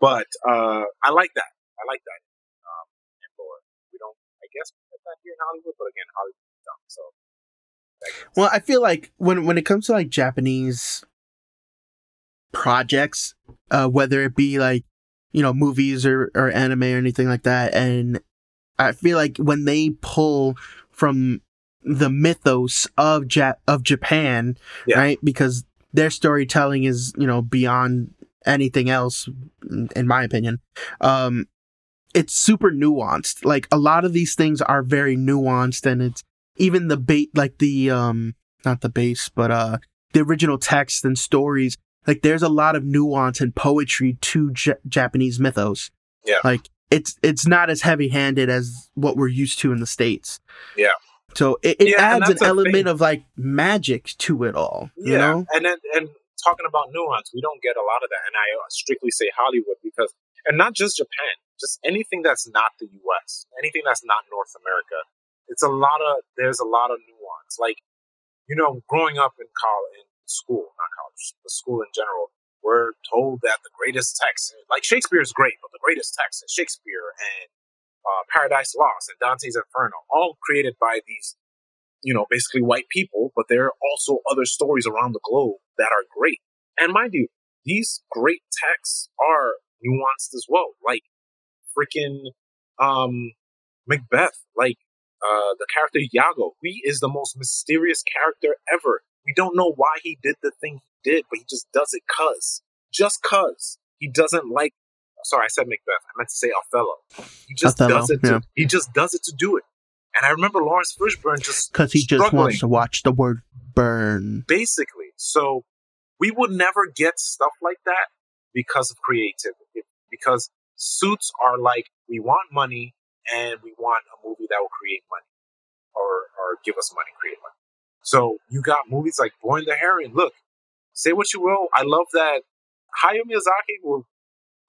But uh, I like that. I like that. Um, and lore. We don't, I guess, we get that here in Hollywood, but again, Hollywood's dumb. So. Well, I feel like when when it comes to like Japanese projects, uh, whether it be like you know movies or or anime or anything like that, and I feel like when they pull from the mythos of ja- of Japan, Yeah. right? Because their storytelling is you know beyond anything else, in in my opinion. Um, it's super nuanced. Like a lot of these things are very nuanced, and it's even the bait, like the um, not the base, but uh, the original text and stories. Like there's a lot of nuance and poetry to J- Japanese mythos. Yeah. Like it's it's not as heavy handed as what we're used to in the states. Yeah. So it, it Yeah, adds an element thing. of like magic to it all. You know? and then and talking about nuance, we don't get a lot of that, and I strictly say Hollywood because, and not just Japan, just anything that's not the U.S., anything that's not North America. It's a lot of there's a lot of nuance. Like, you know, growing up in college, in school, not college, but school in general, we're told that the greatest text, like Shakespeare is great, but the greatest text is Shakespeare and uh, Paradise Lost and Dante's Inferno, all created by these you know, basically white people, but there are also other stories around the globe that are great. And mind you, these great texts are nuanced as well. Like freaking um Macbeth, like uh the character Iago, he is the most mysterious character ever. We don't know why he did the thing he did, but he just does it cuz. Just cuz. He doesn't like sorry, I said Macbeth. I meant to say Othello. He just Othello, does it yeah. to, he just does it to do it. And I remember Laurence Fishburne just Because he just wants to watch the word burn. basically. So we would never get stuff like that because of creativity. Because suits are like we want money and we want a movie that will create money or or give us money, create money. So you got movies like Boy and the Heron. Look, say what you will, I love that Hayao Miyazaki will.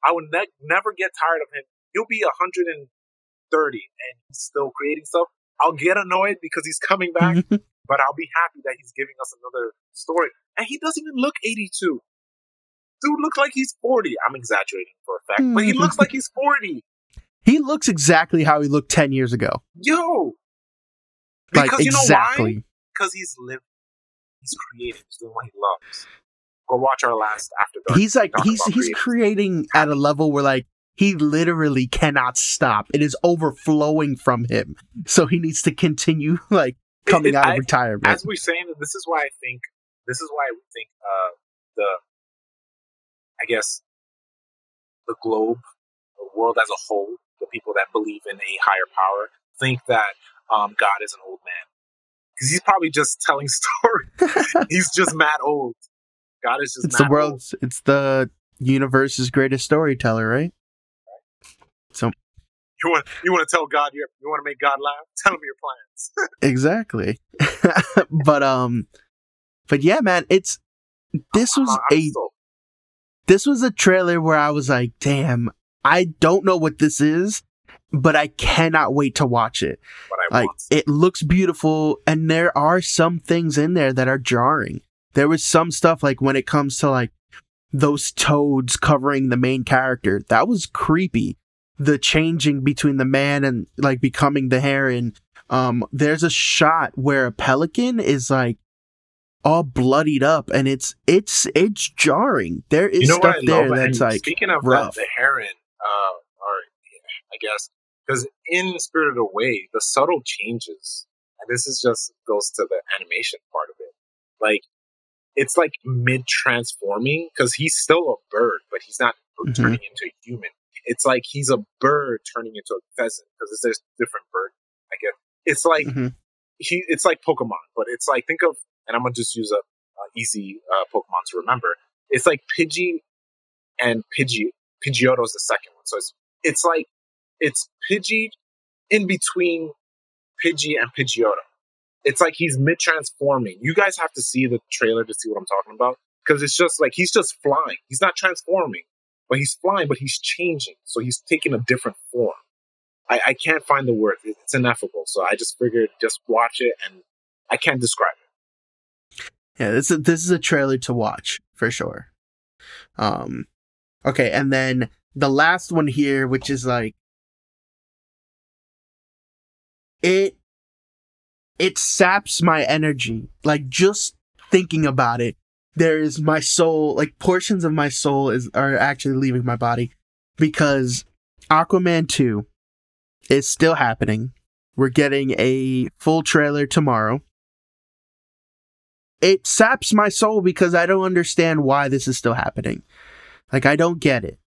I would ne- never get tired of him. He'll be 130 and he's still creating stuff. I'll get annoyed because he's coming back (laughs) but I'll be happy that he's giving us another story. And he doesn't even look 82. Dude looks like he's 40. I'm exaggerating for a fact, but he looks hmm. like he's 40. He looks exactly how he looked 10 years ago. Yo. Like, Because you know why? exactly. Because he's living. He's creating. He's doing what he loves. Go watch our last After Dark. He's like, he's he's creating. creating at a level where like, he literally cannot stop. It is overflowing from him. So he needs to continue (laughs) like coming It- out of I- retirement. As we're saying, this is why I think, this is why we think uh, the, I guess, the globe, the world as a whole, the people that believe in a higher power, think that um, God is an old man. Because he's probably just telling (laughs) stories. he's just mad old. God is just it's mad the world's it's the universe's greatest storyteller, right? So You want you want to tell God you you want to make God laugh? Tell him your plans. (laughs) exactly. (laughs) but um but yeah, man, it's this was a this was a trailer where I was like, damn, I don't know what this is, but I cannot wait to watch it. Like want. it looks beautiful and there are some things in there that are jarring. There was some stuff like when it comes to like those toads covering the main character. That was creepy. The changing between the man and like becoming the heron. Um there's a shot where a pelican is like all bloodied up and it's it's it's jarring. There is you know stuff there that's like speaking of rough. that, the heron, uh, or yeah, I guess because in Spirited Away, the Way, the subtle changes, and this is just goes to the animation part of it. Like it's like mid transforming because he's still a bird, but he's not Mhm. turning into a human. it's like he's a bird turning into a pheasant because it's there's different bird. I guess it's like Mhm. he. It's like Pokemon, but it's like think of and I'm gonna just use a, a easy uh, Pokemon to remember. It's like Pidgey and Pidgey. Pidgeotto's the second so it's it's like it's Pidgey in between Pidgey and Pidgeotto. It's like he's mid transforming. You guys have to see the trailer to see what I'm talking about because it's just like he's just flying. He's not transforming, but he's flying, but he's changing. So he's taking a different form. I, I can't find the word. It's ineffable. So I just figured just watch it, and I can't describe it. Yeah, this is this is a trailer to watch for sure. Um, okay, and then the last one here, which is like it it saps my energy. Like just thinking about it, there is my soul. Like portions of my soul is are actually leaving my body because Aquaman two is still happening. We're getting a full trailer tomorrow it saps my soul because I don't understand why this is still happening. Like I don't get it.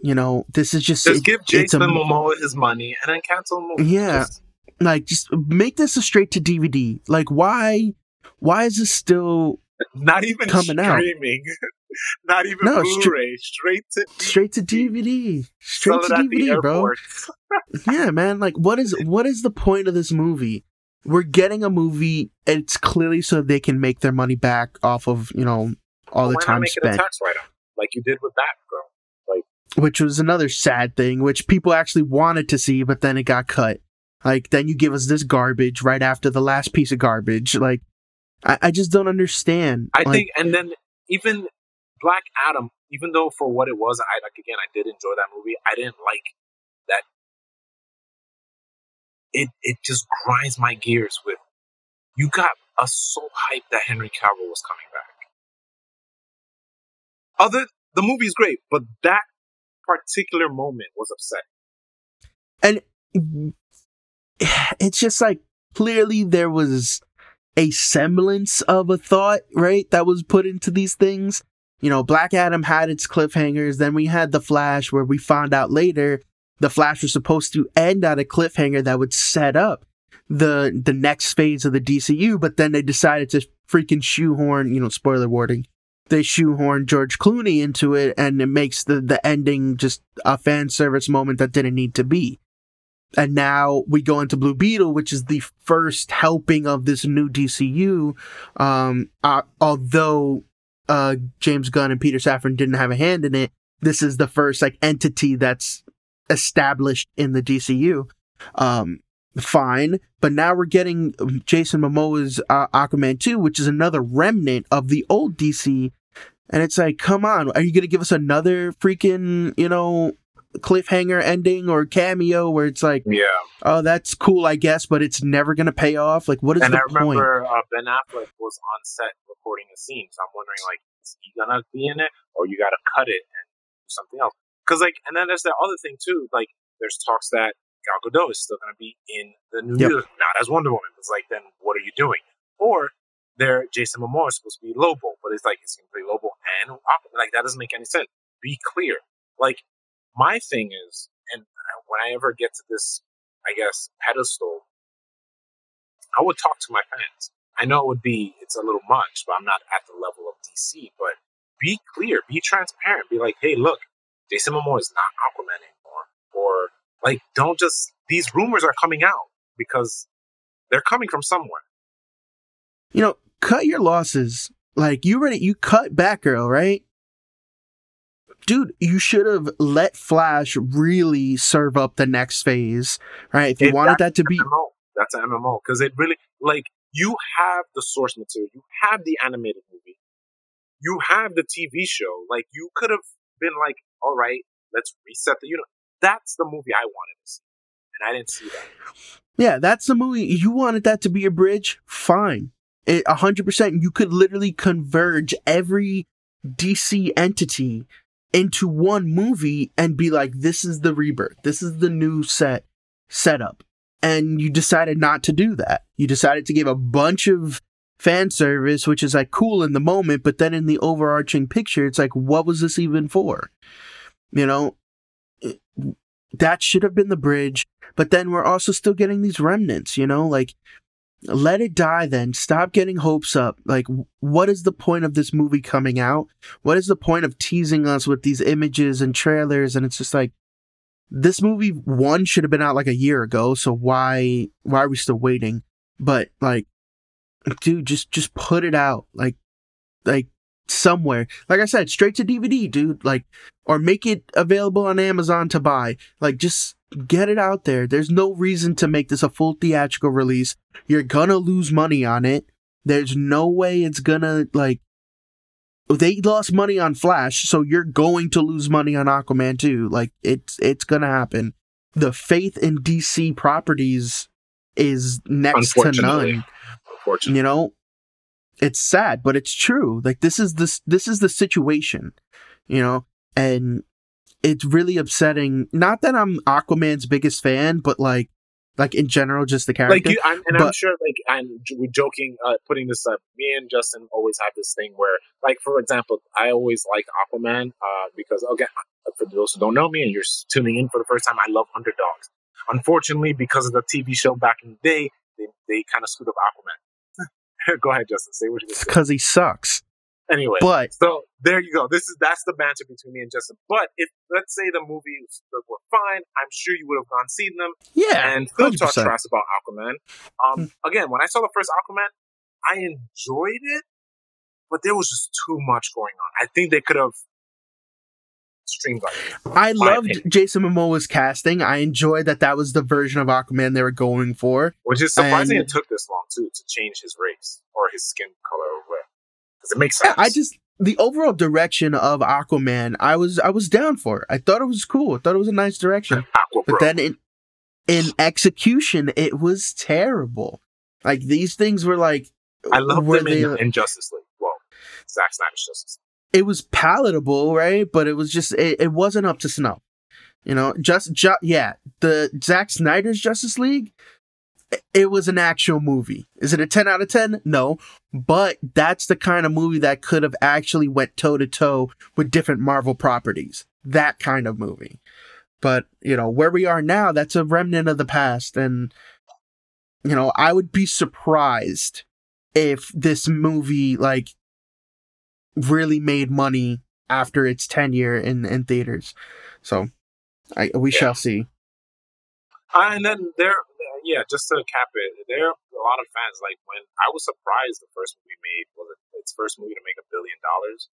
You know, this is just Just it- give Jason a- Momoa his money and then cancel the movie. Yeah. Just- like just make this a straight to DVD. Like why why is this still not even Coming out. (laughs) not even No, Blu-ray. straight to straight to DVD? Straight sell to the DVD, bro. (laughs) Yeah, man. Like what is what is the point of this movie? We're getting a movie it's clearly so they can make their money back off of, you know, all the Why not time spent. a tax write-off like you did with Batgirl? Which was another sad thing, which people actually wanted to see, but then it got cut. Like, then you give us this garbage right after the last piece of garbage. Like, I, I just don't understand. I Like, think, and then even Black Adam, even though for what it was, I like again, I did enjoy that movie. I didn't like that. It it just grinds my gears. With you got us so hyped that Henry Cavill was coming back. Other the movie's great, but that particular moment was upsetting. and (sighs) it's just like clearly there was a semblance of a thought, right, that was put into these things. You know, Black Adam had its cliffhangers. Then we had The Flash, where we found out later The Flash was supposed to end at a cliffhanger that would set up the the next phase of the DCU, but then they decided to freaking shoehorn, you know, spoiler warning. They shoehorn George Clooney into it, and it makes the the ending just a fan service moment that didn't need to be. And now we go into Blue Beetle, which is the first helping of this new DCU. Um, uh, although uh, James Gunn and Peter Safran didn't have a hand in it, this is the first like entity that's established in the DCU. Um, fine, but now we're getting Jason Momoa's uh, Aquaman 2, which is another remnant of the old DC. And it's like, come on, are you going to give us another freaking, you know, cliffhanger ending or cameo where it's like, Yeah, oh, that's cool, I guess, but it's never going to pay off? Like, what is the point? and I point? remember uh, Ben Affleck was on set recording a scene, so I'm wondering like, is he gonna be in it, or you got to cut it and do something else? Because like, and then there's that other thing too. Like, there's talks that Gal Gadot is still gonna be in the new Yep. year, not as Wonder Woman. It's like, then what are you doing? Or there, Jason Momoa is supposed to be Lobo, but it's like, is he gonna play Lobo and Aquaman? Like, that doesn't make any sense. Be clear. Like, my thing is, and when I ever get to this, I guess pedestal, I would talk to my fans. I know it would be it's a little much, but I'm not at the level of DC. But be clear, be transparent, be like, hey, look, Jason Momoa is not Aquaman anymore, or like, don't just these rumors are coming out because they're coming from somewhere. you know, cut your losses. Like you already you cut Batgirl, right? Dude, you should have let Flash really serve up the next phase, right? If you It- wanted that to be MMO. That's an MMO because it really like you have the source material, you have the animated movie, you have the TV show. Like you could have been like, all right, let's reset the unit. That's the movie I wanted to see, and I didn't see that. Yeah, that's the movie. You wanted that to be a bridge? Fine. It, 100%. You could literally converge every DC entity into one movie and be like, this is the rebirth. This is the new set setup. And you decided not to do that. You decided to give a bunch of fan service, which is like cool in the moment, but then in the overarching picture, it's like, what was this even for? You know, that should have been the bridge. But then we're also still getting these remnants, you know, like let it die then. Stop getting hopes up. Like, what is the point of this movie coming out? What is the point of teasing us with these images and trailers? And it's just like, this movie one should have been out like a year ago. So why, why are we still waiting? But like, dude, just, just put it out. Like, like somewhere. Like I said, straight to DVD, dude. Like, or make it available on Amazon to buy. Like, just get it out there. There's no reason to make this a full theatrical release. You're gonna lose money on it. There's no way it's gonna like. They lost money on Flash, so you're going to lose money on Aquaman too. Like it's it's gonna happen. The faith in DC properties is next to none. Unfortunately. You know, it's sad, but it's true. Like this is this this is the situation, you know, and it's really upsetting. Not that I'm Aquaman's biggest fan, but like like in general, just the character. Like you, I'm, and but, I'm sure, like I'm we're joking, uh, putting this up. Me and Justin always have this thing where, like for example, I always like Aquaman uh, because again, for those who don't know me and you're tuning in for the first time, I love underdogs. Unfortunately, because of the TV show back in the day, they, they kind of screwed up Aquaman. (laughs) Go ahead, Justin. Say what you. Because he sucks. Anyway, but so there you go. This is that's the banter between me and Justin. But if let's say the movies were fine, I'm sure you would have gone seen them. Yeah, and still talk trash about Aquaman. Um, hmm. again, when I saw the first Aquaman, I enjoyed it, but there was just too much going on. I think they could have streamlined. I loved opinion. Jason Momoa's casting. I enjoyed that that was the version of Aquaman they were going for. Which is surprising and, it took this long too to change his race or his skin color or whatever. Because it makes sense. I just the overall direction of Aquaman, I was I was down for. I thought it was cool. I thought it was a nice direction. (laughs) but then in in execution, it was terrible. Like these things were like I love them in, in Justice League. Well, Zack Snyder's Justice. It was palatable, right? But it was just it, it wasn't up to snuff. You know, just ju- yeah, the Zack Snyder's Justice League it was an actual movie. Is it a 10 out of 10? No. But that's the kind of movie that could have actually went toe to toe with different Marvel properties. That kind of movie. But, you know, where we are now, that's a remnant of the past. And, you know, I would be surprised if this movie, like, really made money after its tenure in, in theaters. So, I, we yeah. shall see. Uh, and then there, yeah, just to cap it, there are a lot of fans. Like when I was surprised the first movie made was its first movie to make a billion dollars.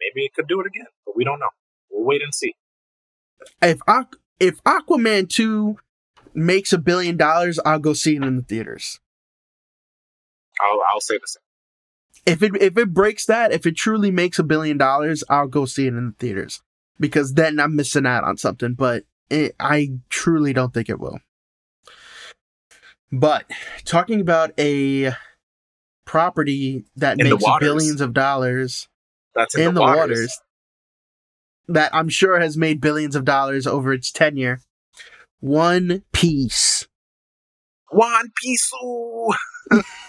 Maybe it could do it again, but we don't know. We'll wait and see. If Aqu- if Aquaman two makes a billion dollars, I'll go see it in the theaters. I'll I'll say the same. If it if it breaks that, if it truly makes a billion dollars, I'll go see it in the theaters because then I'm missing out on something. But it, I truly don't think it will. But talking about a property that in makes billions of dollars that's in, in the, the waters. waters. that I'm sure has made billions of dollars over its tenure. One Piece. One Piece. (laughs)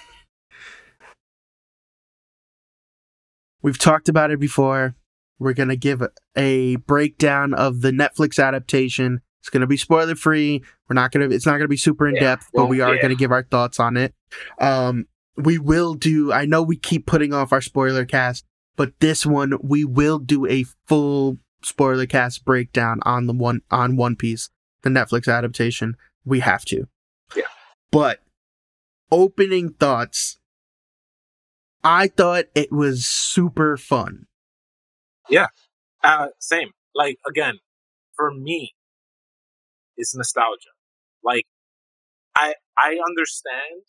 We've talked about it before. We're going to give a breakdown of the Netflix adaptation it's going to be spoiler free. We're not going to, it's not going to be super in depth, yeah. well, but we are yeah. going to give our thoughts on it. Um, we will do, I know we keep putting off our spoiler cast, but this one, we will do a full spoiler cast breakdown on the one, on One Piece, the Netflix adaptation. We have to. Yeah. But opening thoughts, I thought it was super fun. Yeah. Uh, same. Like, again, for me, it's nostalgia. Like, I I understand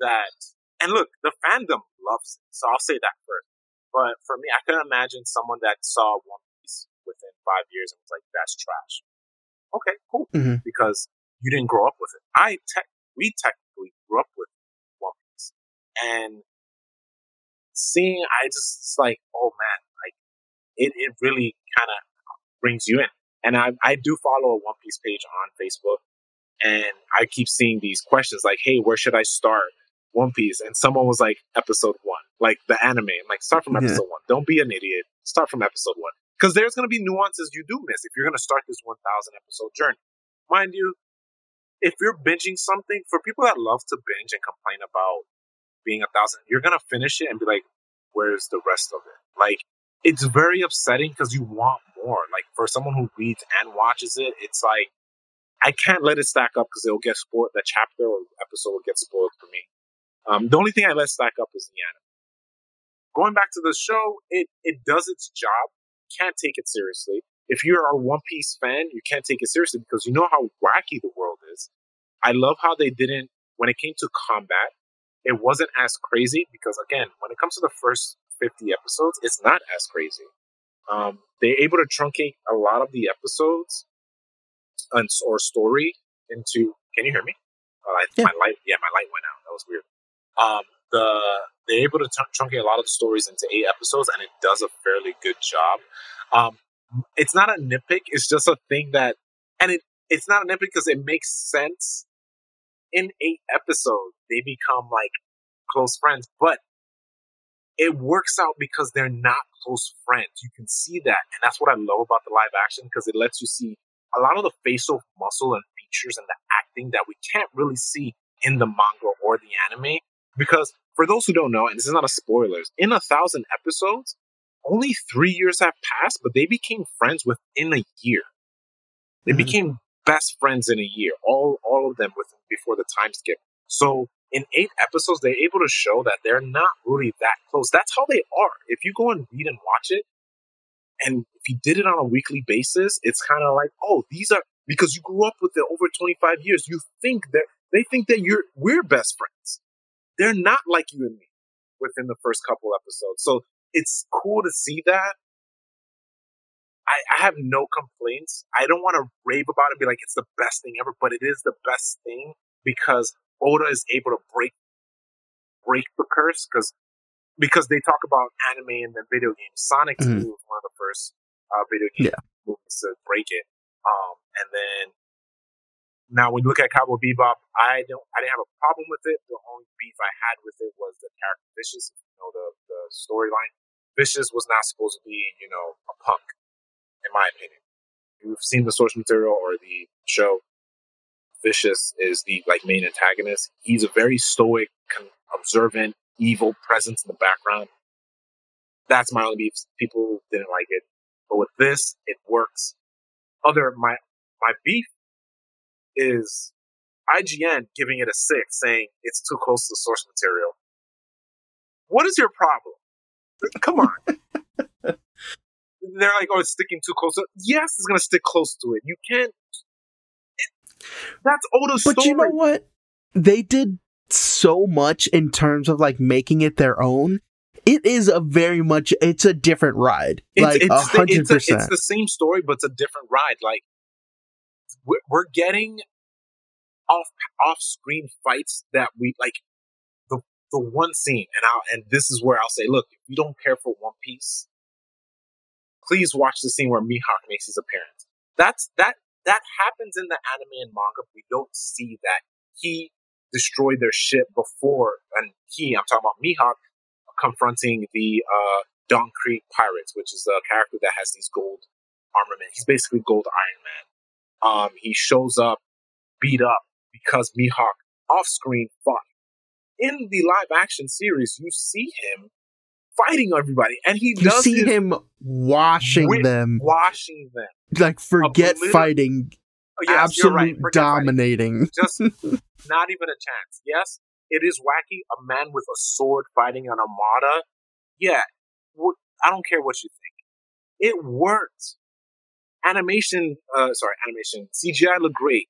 that, and look, the fandom loves it, so I'll say that first. But for me, I can imagine someone that saw One Piece within five years and was like, "That's trash." Okay, cool, mm-hmm. because you didn't grow up with it. I te- we technically grew up with One Piece, and seeing, I just like, oh man, like it, it really kind of brings you in. And I, I do follow a One Piece page on Facebook, and I keep seeing these questions like, "Hey, where should I start One Piece?" And someone was like, "Episode one, like the anime." I'm like, "Start from episode yeah. one. Don't be an idiot. Start from episode one." Because there's going to be nuances you do miss if you're going to start this 1,000 episode journey. Mind you, if you're binging something, for people that love to binge and complain about being a thousand, you're to finish it and be like, where's the rest of it? Like, it's very upsetting because you want more. Like, for someone who reads and watches it, it's like, I can't let it stack up because it'll get spoiled. The chapter or episode will get spoiled for me. Um, the only thing I let stack up is the anime. Going back to the show, it, it does its job. Can't take it seriously. If you're a One Piece fan, you can't take it seriously because you know how wacky the world is. I love how they didn't, when it came to combat, it wasn't as crazy because, again, when it comes to the first 50 episodes, it's not as crazy. Um, they're able to truncate a lot of the episodes and, or story into. Can you hear me? I, yeah. My light, yeah, my light went out. That was weird. Um, the they're able to truncate a lot of the stories into eight episodes, and it does a fairly good job. Um, it's not a nitpick; it's just a thing that, and it it's not a nitpick because it makes sense. In eight episodes, they become like close friends, but it works out because they're not close friends. You can see that, and that's what I love about the live action because it lets you see a lot of the facial muscle and features and the acting that we can't really see in the manga or the anime because for those who don't know, and this is not a spoilers, in a thousand episodes, only three years have passed, but they became friends within a year. They mm-hmm. became best friends in a year, all all of them with, before the time skip. So in eight episodes, they're able to show that they're not really that close. That's how they are. If you go and read and watch it, and if you did it on a weekly basis, it's kind of like, oh, these are because you grew up with it over 25 years. You think that they think that you're we're best friends they're not like you and me within the first couple episodes. So it's cool to see that. I, I have no complaints. I don't want to rave about it, and be like it's the best thing ever, but it is the best thing because Oda is able to break break the curse because because they talk about anime and then video games. Sonic mm-hmm. 2 was one of the first uh, video game yeah. movies to break it. Um, and then now, when you look at Cowboy Bebop, I don't, I didn't have a problem with it. The only beef I had with it was the character Vicious. You know, the the storyline. Vicious was not supposed to be, you know, a punk, in my opinion. You've seen the source material or the show. Vicious is the like main antagonist. He's a very stoic, observant, evil presence in the background. That's my only beef. People didn't like it, but with this, it works. Other my my beef is IGN giving it a six, saying it's too close to the source material. What is your problem? Come on. (laughs) They're like, oh, it's sticking too close. Yes, it's going to stick close to it. You can't. It, that's Oda's but story. you know what? They did so much in terms of like making it their own. It is a very much. It's a different ride. It's, like a hundred percent. It's the same story, but it's a different ride. Like we're getting off off screen fights that we like the the one scene and I'll and this is where I'll say, look, if you don't care for One Piece, please watch the scene where Mihawk makes his appearance. That's that that happens in the anime and manga. We don't see that he destroyed their ship before, and he, I'm talking about Mihawk, confronting the uh, Don Krieg pirates, which is a character that has these gold armament. He's basically gold Iron Man. Um, he shows up beat up because Mihawk off screen fought. In the live action series, you see him fighting everybody, and he you does see him washing them, washing them, like forget fighting, oh, yes, absolute right, dominating. (laughs) Just (laughs) not even a chance. Yes, it is wacky. A man with a sword fighting an armada. Yeah, I don't care what you think. It worked animation, uh, sorry, animation, CGI looked great.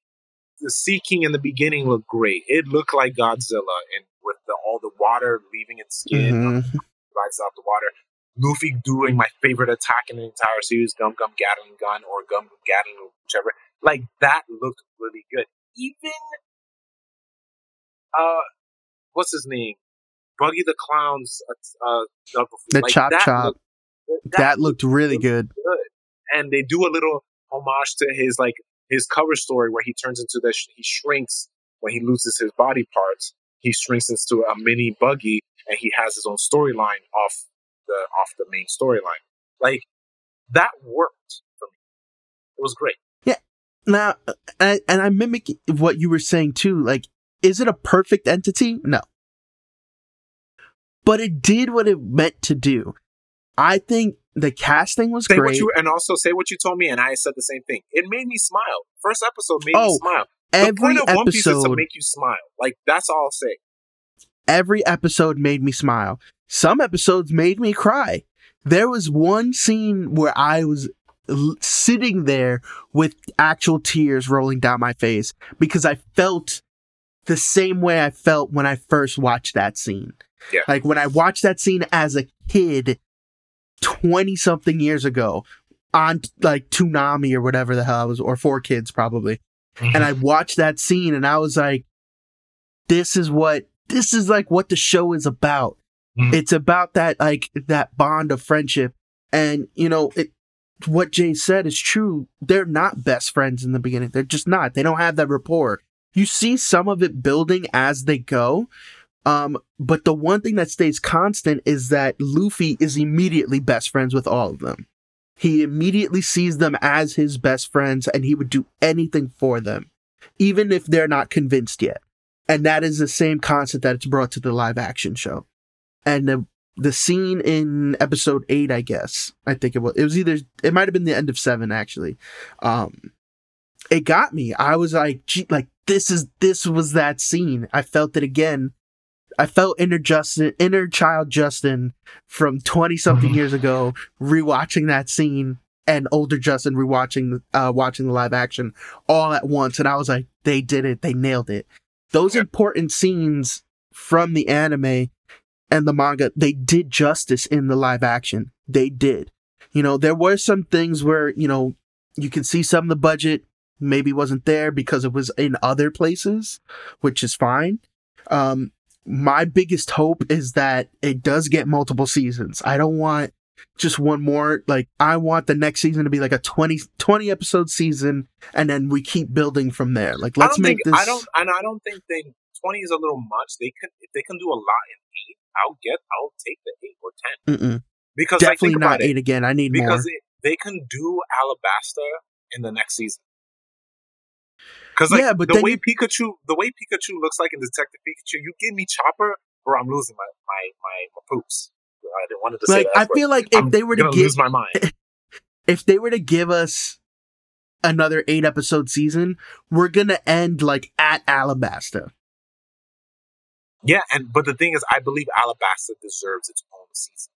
The Sea King in the beginning looked great. It looked like Godzilla, and with the, all the water leaving its skin, mm-hmm. Rises off the water. Luffy doing my favorite attack in the entire series, Gum Gum Gatling Gun or Gum Gum Gatling, whichever. Like that looked really good. Even, uh, what's his name? Buggy the Clown's, uh, uh the like Chop Chop. Looked, that, that, looked really looked good. good and they do a little homage to his like his cover story where he turns into this he shrinks when he loses his body parts he shrinks into a mini buggy and he has his own storyline off the off the main storyline like that worked for me. It was great. Yeah. Now, uh, and, and I mimic what you were saying too. Like, is it a perfect entity? No. But it did what it meant to do. I think the casting was say great. What you, and also say what you told me, and I said the same thing. It made me smile. First episode made Oh, me smile. every the point of One Piece is to make you smile. Like that's all I'll say. Every episode made me smile. Some episodes made me cry. There was one scene where I was l- sitting there with actual tears rolling down my face because I felt the same way I felt when I first watched that scene. Yeah. Like when I watched that scene as a kid 20 something years ago on like Toonami or whatever the hell I was, or Four Kids probably. And mm-hmm. I watched that scene and I was like, this is what, this is like what the show is about. Mhm. It's about that, like, that bond of friendship. And, you know, it, what Jay said is true. They're not best friends in the beginning. They're just not. They don't have that rapport. You see some of it building as they go. Um, but the one thing that stays constant is that Luffy is immediately best friends with all of them. He immediately sees them as his best friends and he would do anything for them, even if they're not convinced yet. And that is the same concept that it's brought to the live action show. And the, the scene in episode eight, I guess, I think it was, it was either, it might have been the end of seven actually. Um, it got me. I was like, gee, like, this is, this was that scene. I felt it again. I felt inner Justin, inner child Justin from 20 something (laughs) years ago, rewatching that scene and older Justin rewatching, uh, watching the live action all at once. And I was like, they did it. They nailed it. Those Yeah. important scenes from the anime and the manga, they did justice in the live action. They did. You know, there were some things where, you know, you can see some of the budget maybe wasn't there because it was in other places, which is fine. Um, my biggest hope is that it does get multiple seasons. I don't want just one more. Like, I want the next season to be like a 20, 20 episode season, and then we keep building from there. Like, let's make think this. I don't and I don't think they twenty is a little much. They can if they can do a lot in eight, I'll get I'll take the eight or ten Mm-mm. because Definitely think not about it, eight again. I need more. because it, they can do Alabasta in the next season. Because like Yeah, but the way you- Pikachu, the way Pikachu looks like in Detective Pikachu, you give me Chopper, or I'm losing my my my, my poops. I didn't wanted to say Like, that. I feel like if I'm they were to give lose my mind. (laughs) if they were to give us another eight episode season, we're gonna end like at Alabasta. Yeah, and but the thing is, I believe Alabasta deserves its own season.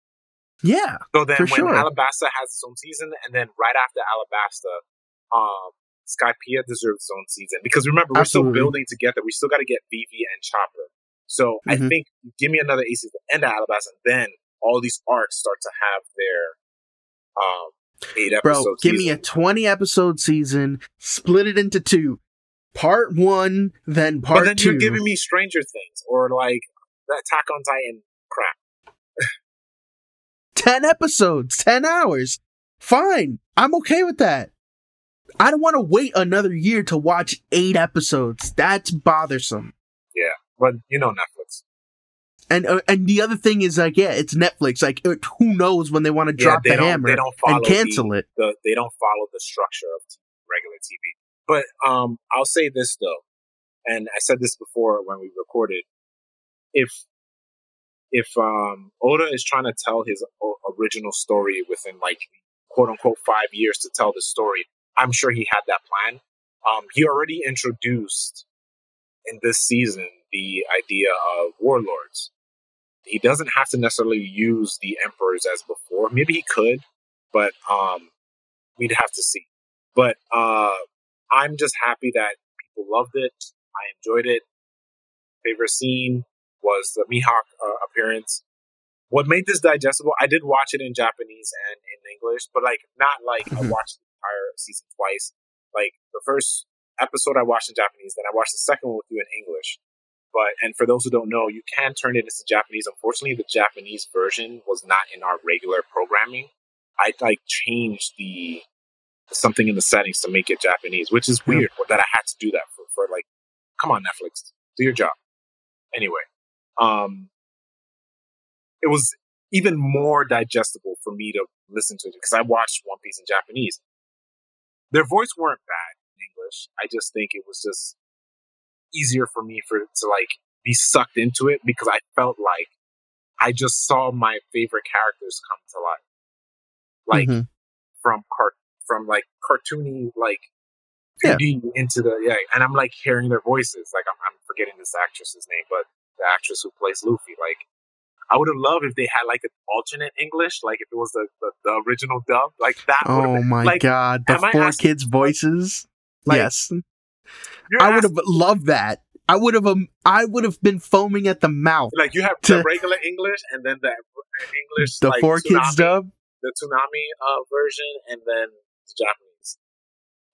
Yeah, So then, when sure. Alabasta has its own season, and then right after Alabasta, um, Skypiea deserves its own season because remember we're Absolutely. still building together. We still got to get Vivi and Chopper. So I Mhm. think give me another eight season end of Alabasta, and then all these arcs start to have their um eight bro, episodes. give me a twenty episode season, split it into two. Part one, then part But then two. you're giving me Stranger Things or like the Attack on Titan crap. (laughs) ten episodes, ten hours. Fine, I'm okay with that. I don't want to wait another year to watch eight episodes. That's bothersome. Yeah. But you know Netflix. And uh, and the other thing is like, yeah, it's Netflix. Like, uh, who knows when they want to Yeah, drop they the hammer they don't and cancel it. the they don't follow the structure of regular TV. But um, I'll say this though, and I said this before when we recorded. If if um, Oda is trying to tell his o- original story within like quote unquote five years to tell the story, I'm sure he had that plan. Um, he already introduced in this season the idea of warlords. He doesn't have to necessarily use the emperors as before. Maybe he could, but um, we'd have to see. But uh, I'm just happy that people loved it. I enjoyed it. Favorite scene was the Mihawk uh, appearance. What made this digestible? I did watch it in Japanese and in English, but like not like I Mhm. watched the entire season twice. Like the first episode I watched in Japanese, then I watched the second one with you in English. But and for those who don't know, you can turn it into Japanese. Unfortunately, the Japanese version was not in our regular programming. I like changed the something in the settings to make it Japanese, which is Yeah. weird that I had to do that for, for like, come on, Netflix, do your job. Anyway, um, it was even more digestible for me to listen to it because I watched One Piece in Japanese. Their voice weren't bad in English. I just think it was just easier for me for to like be sucked into it because I felt like I just saw my favorite characters come to life, like mm-hmm. from cart from like cartoony like yeah. into the yeah, and I'm like hearing their voices. Like I'm, I'm forgetting this actress's name, but the actress who plays Luffy, like I would have loved if they had like an alternate English, like if it was the, the, the original dub, like that. Oh my like, god, the four kids' voices. Like, yes, I would have loved that. I would have um, I would have been foaming at the mouth. Like you have to, the regular English and then the English, the like, four Toonami, kids dub, the Toonami uh, version, and then the Japanese.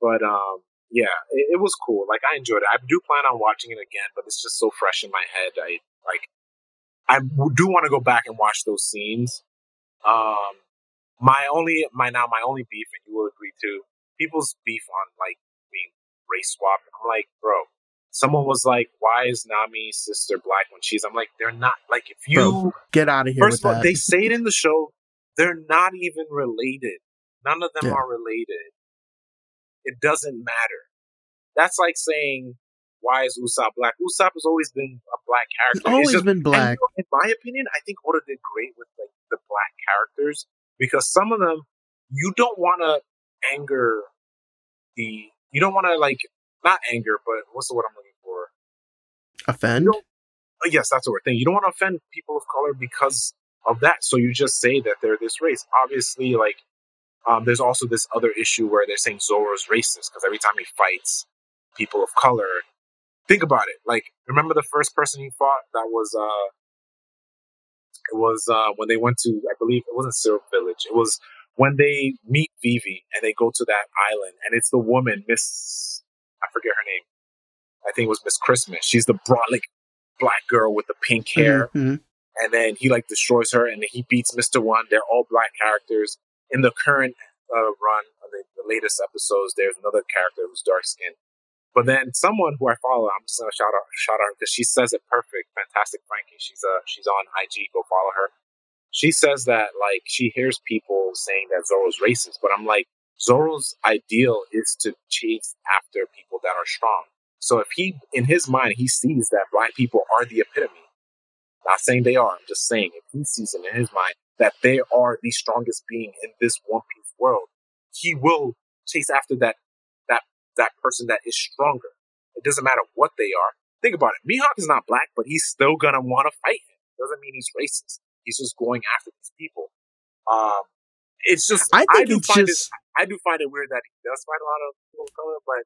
But um, yeah, it, it was cool. Like I enjoyed it. I do plan on watching it again, but it's just so fresh in my head. I like I do want to go back and watch those scenes. Um, my only, my now, my only beef, and you will agree too, people's beef on like race swap. I'm like, bro, someone was like, why is Nami's sister black when she's? I'm like, they're not. Like, if you bro, get out of here. First of all, they say it in the show. They're not even related. None of them yeah. are related. It doesn't matter. That's like saying why is Usopp black? Usopp has always been a black character. He's always just, been black. in my opinion, I think Oda did great with like the black characters because some of them you don't want to anger the you don't want to like not anger, but what's the word I'm looking for? Offend. Uh, yes, that's the word thing. You don't want to offend people of color because of that. So you just say that they're this race. Obviously, like um, there's also this other issue where they're saying Zoro's racist because every time he fights people of color, think about it. Like, remember the first person he fought? That was uh, it was uh when they went to I believe it wasn't Syrup Village. It was when they meet Vivi and they go to that island, and it's the woman Miss I forget her name. I think it was Miss Christmas. She's the broad like black girl with the pink hair. Mm-hmm. And then he like destroys her, and he beats Mister One. They're all black characters in the current uh, run. The, the latest episodes, there's another character who's dark skinned but then someone who I follow, I'm just gonna shout out shout out because she says it perfect. Fantastic Frankie. She's uh she's on IG. Go follow her. She says that like she hears people saying that Zoro's racist, but I'm like Zoro's ideal is to chase after people that are strong. So if he in his mind he sees that black people are the epitome, not saying they are, I'm just saying if he sees it in his mind that they are the strongest being in this One Piece world, he will chase after that that person that is stronger. It doesn't matter what they are. Think about it. Mihawk is not black, but he's still gonna want to fight him. Doesn't mean he's racist. He's just going after these people. Um, it's just I, think I do it's find just... it I do find it weird that he does fight a lot of people of color, but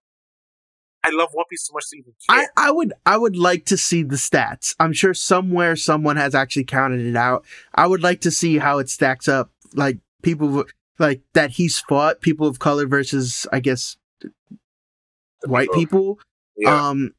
I love One Piece so much to even care. I, I would I would like to see the stats. I'm sure somewhere someone has actually counted it out. I would like to see how it stacks up. Like people like that he's fought people of color versus I guess white people. Yeah. Um,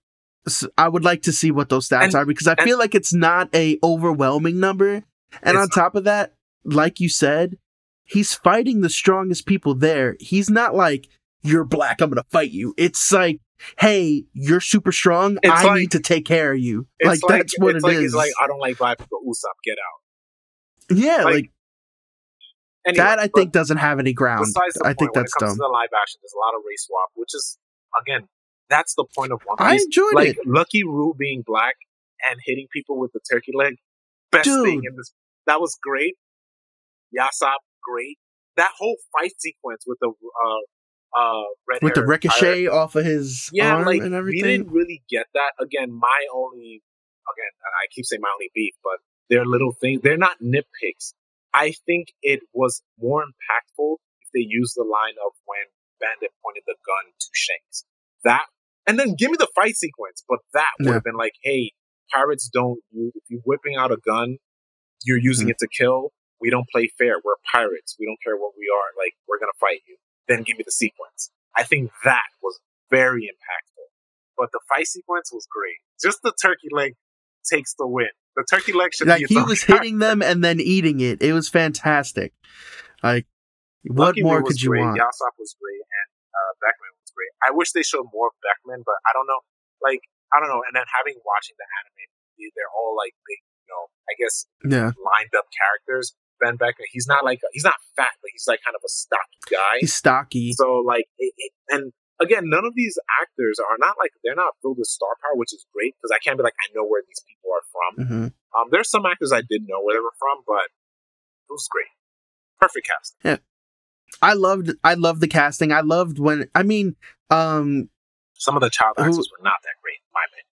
so I would like to see what those stats and, are because I and, feel like it's not a overwhelming number. And on top of that, like you said, he's fighting the strongest people there. He's not like you're black, I'm gonna fight you. It's like, hey, you're super strong. I like, need to take care of you. Like, like that's what it's it like, is. It's like I don't like black people. Usopp, get out. Yeah, like, like anyway, that I think doesn't have any ground. I think that's dumb. the live action, there's a lot of race swap, which is again, that's the point of One Piece. I enjoyed like, it. Lucky Roux being black and hitting people with the turkey leg, best Dude. thing in this. That was great. Yasopp, great. That whole fight sequence with the uh, uh, red with the ricochet off of his yeah, arm like, and everything. We didn't really get that. Again, my only again, I keep saying my only beef, but they're little things. They're not nitpicks. I think it was more impactful if they used the line of when Bandit pointed the gun to Shanks. That, and then give me the fight sequence, but that would yeah. have been like, hey, pirates don't use, if you're whipping out a gun, you're using mm-hmm. it to kill. We don't play fair. We're pirates. We don't care what we are. Like, we're going to fight you. Then give me the sequence. I think that was very impactful. But the fight sequence was great. Just the turkey leg takes the win. The turkey leg should like he was (laughs) hitting them and then eating it. It was fantastic. Like what Lucky more could you great. want? Yasopp was great, and uh, Beckman was great. I wish they showed more of Beckman, but I don't know. Like I don't know. And then having watching the anime, they're all like big, I guess yeah. lined up characters. Ben Becker. He's not like he's not fat, but he's like kind of a stocky guy. He's stocky. So like, it, it, and again, none of these actors are not like they're not filled with star power, which is great because I can't be like I know where these people are from. hmm Um, there's some actors I didn't know where they were from, but it was great. Perfect cast. Yeah. I loved I loved the casting. I loved when I mean, um Some of the child Who- actors were not that great, in my opinion.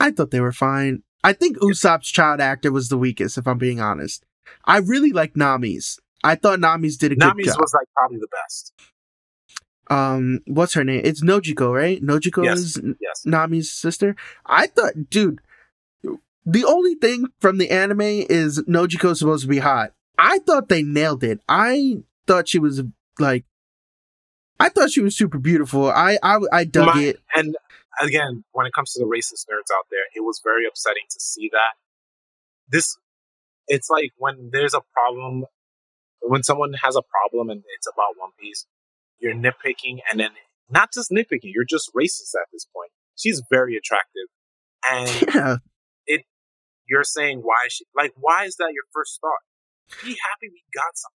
I thought they were fine. I think Usopp's child actor was the weakest, if I'm being honest. I really like Nami's. I thought Nami's did a good job. Nami's was like probably the best. um, what's her name? It's Nojiko, right? Nojiko Yes. is Yes. Nami's sister. I thought, dude, the only thing from the anime is Nojiko's supposed to be hot. I thought they nailed it. I thought she was like, I thought she was super beautiful. I I, I dug My- it. And again, when it comes to the racist nerds out there, it was very upsetting to see that. This, it's like when there's a problem, when someone has a problem and it's about One Piece, you're nitpicking and then not just nitpicking, you're just racist at this point. She's very attractive. And (laughs) Yeah, you're saying why she, like, why is that your first thought? Be happy we got something.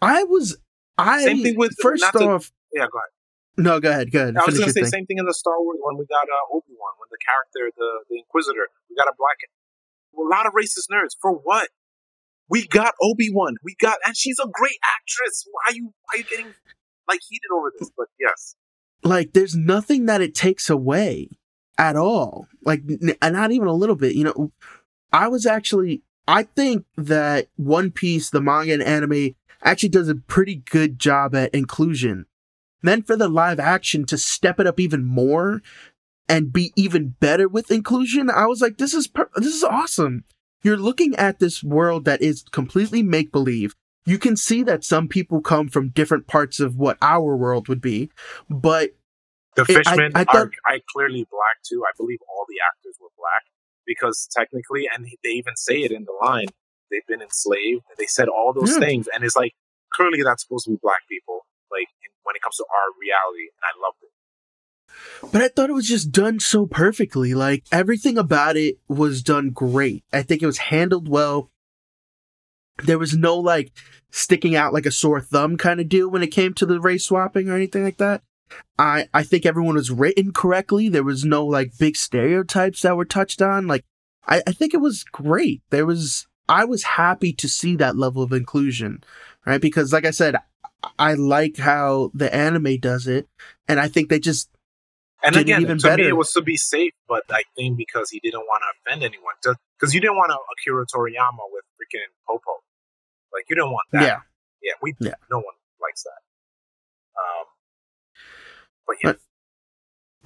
I was. I Same thing with- first not to- off. Yeah, go ahead. No, go ahead. Go ahead. I was going to say thing. same thing in the Star Wars when we got uh, Obi Wan, when the character, the the Inquisitor, we got a black, a lot of racist nerds for what? We got Obi Wan, we got, and she's a great actress. Why are you why are you getting like heated over this? But yes, like there's nothing that it takes away at all like n- not even a little bit you know i was actually i think that one piece the manga and anime actually does a pretty good job at inclusion then for the live action to step it up even more and be even better with inclusion i was like this is per- this is awesome you're looking at this world that is completely make believe you can see that some people come from different parts of what our world would be but the I- fishmen I are, thought- are clearly black too. I believe all the actors were black because technically, and they even say it in the line, they've been enslaved. They said all those Yeah. things, and it's like clearly that's supposed to be black people. Like when it comes to our reality, and I loved it. But I thought it was just done so perfectly. Like everything about it was done great. I think it was handled well. There was no like sticking out like a sore thumb kind of deal when it came to the race swapping or anything like that. I I think everyone was written correctly. There was no like big stereotypes that were touched on. Like I, I think it was great. There was I was happy to see that level of inclusion, right? Because like I said, I like how the anime does it, and I think they just And Did it again, even to me, better. it was to be safe, but I think because he didn't want to offend anyone, because you didn't want a Akira Toriyama with freaking Popo, like you didn't want that. yeah. yeah, we Yeah. no one likes that. Um, but yeah, But-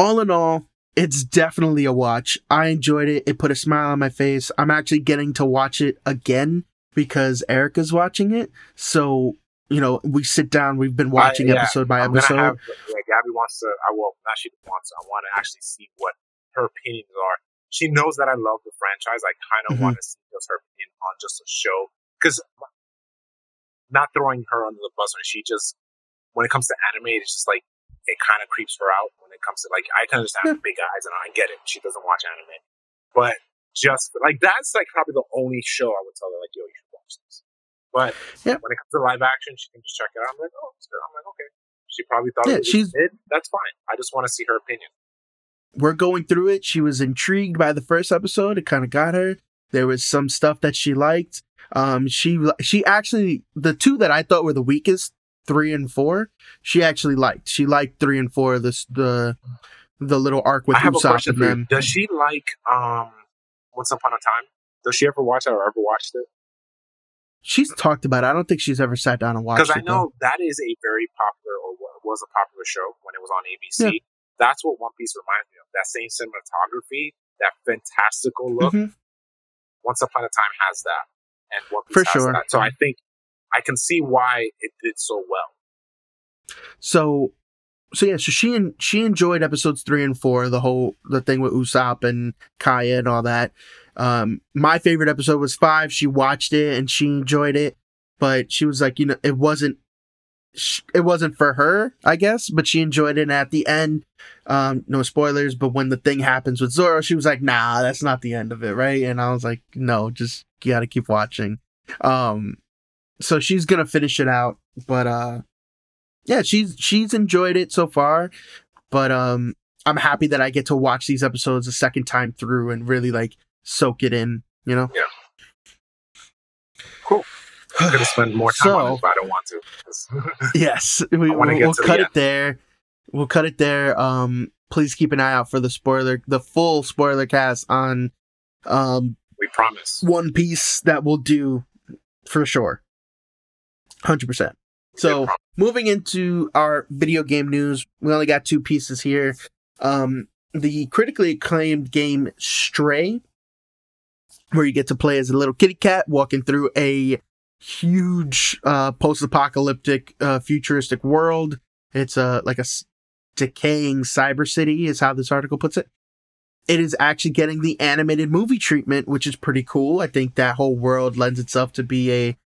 all in all, it's definitely a watch. I enjoyed it. It put a smile on my face. I'm actually getting to watch it again because Erica's watching it. So, you know, we sit down, we've been watching I- yeah, episode by I'm episode. have yeah, Gabby wants to. I will not. She wants to. I want to actually see what her opinions are. She knows that I love the franchise. I kind of Mhm. want to see just her opinion on just a show because not throwing her under the bus when she just when it comes to anime, it's just like it kind of creeps her out when it comes to like I can understand Yeah. big eyes and I get it. She doesn't watch anime, but just like that's like probably the only show I would tell her like, yo, you should watch this. But Yeah. when it comes to live action, she can just check it out. I'm like, oh, it's good. I'm like, okay. She probably thought Yeah, it was she's- mid. That's fine. I just want to see her opinion. We're going through it. She was intrigued by the first episode. It kind of got her. There was some stuff that she liked. Um, she she actually the two that I thought were the weakest, three and four, she actually liked. She liked three and four. This the the little arc with Usopp and them. Does she like um Once Upon a Time? Does she ever watch it or ever watched it? She's talked about it. I don't think she's ever sat down and watched it. Because. I know that is a very popular or was a popular show when it was on ABC. Yeah. That's what One Piece reminds me of. That same cinematography, that fantastical though. look. Mhm. Once Upon a Time has that, and One Piece For has sure. that. So I think I can see why it did so well. So, so yeah, so she and she enjoyed episodes three and four, the whole the thing with Usopp and Kaya and all that. Um, my favorite episode was five. She watched it and she enjoyed it, but she was like, you know, it wasn't it wasn't for her, I guess, but she enjoyed it. And at the end, um, no spoilers, but when the thing happens with Zoro, she was like, nah, that's not the end of it, right? And I was like, no, just got to keep watching. Um, so she's gonna finish it out, but uh, yeah, she's she's enjoyed it so far. But um, I'm happy that I get to watch these episodes a second time through and really like soak it in. You know. Yeah. Cool. I'm gonna spend more time So- on it, but I don't want to. (laughs) Yes, we, will we'll cut end. it there. We'll cut it there. Um, please keep an eye out for the spoiler, the full spoiler cast on um we promise. One Piece that we'll do for sure, hundred percent. So moving into our video game news, we only got two pieces here. Um, the critically acclaimed game Stray, where you get to play as a little kitty cat walking through a huge uh, post-apocalyptic uh, futuristic world. It's a like a s- decaying cyber city, is how this article puts it. It is actually getting the animated movie treatment, which is pretty cool. I think that whole world lends itself to be a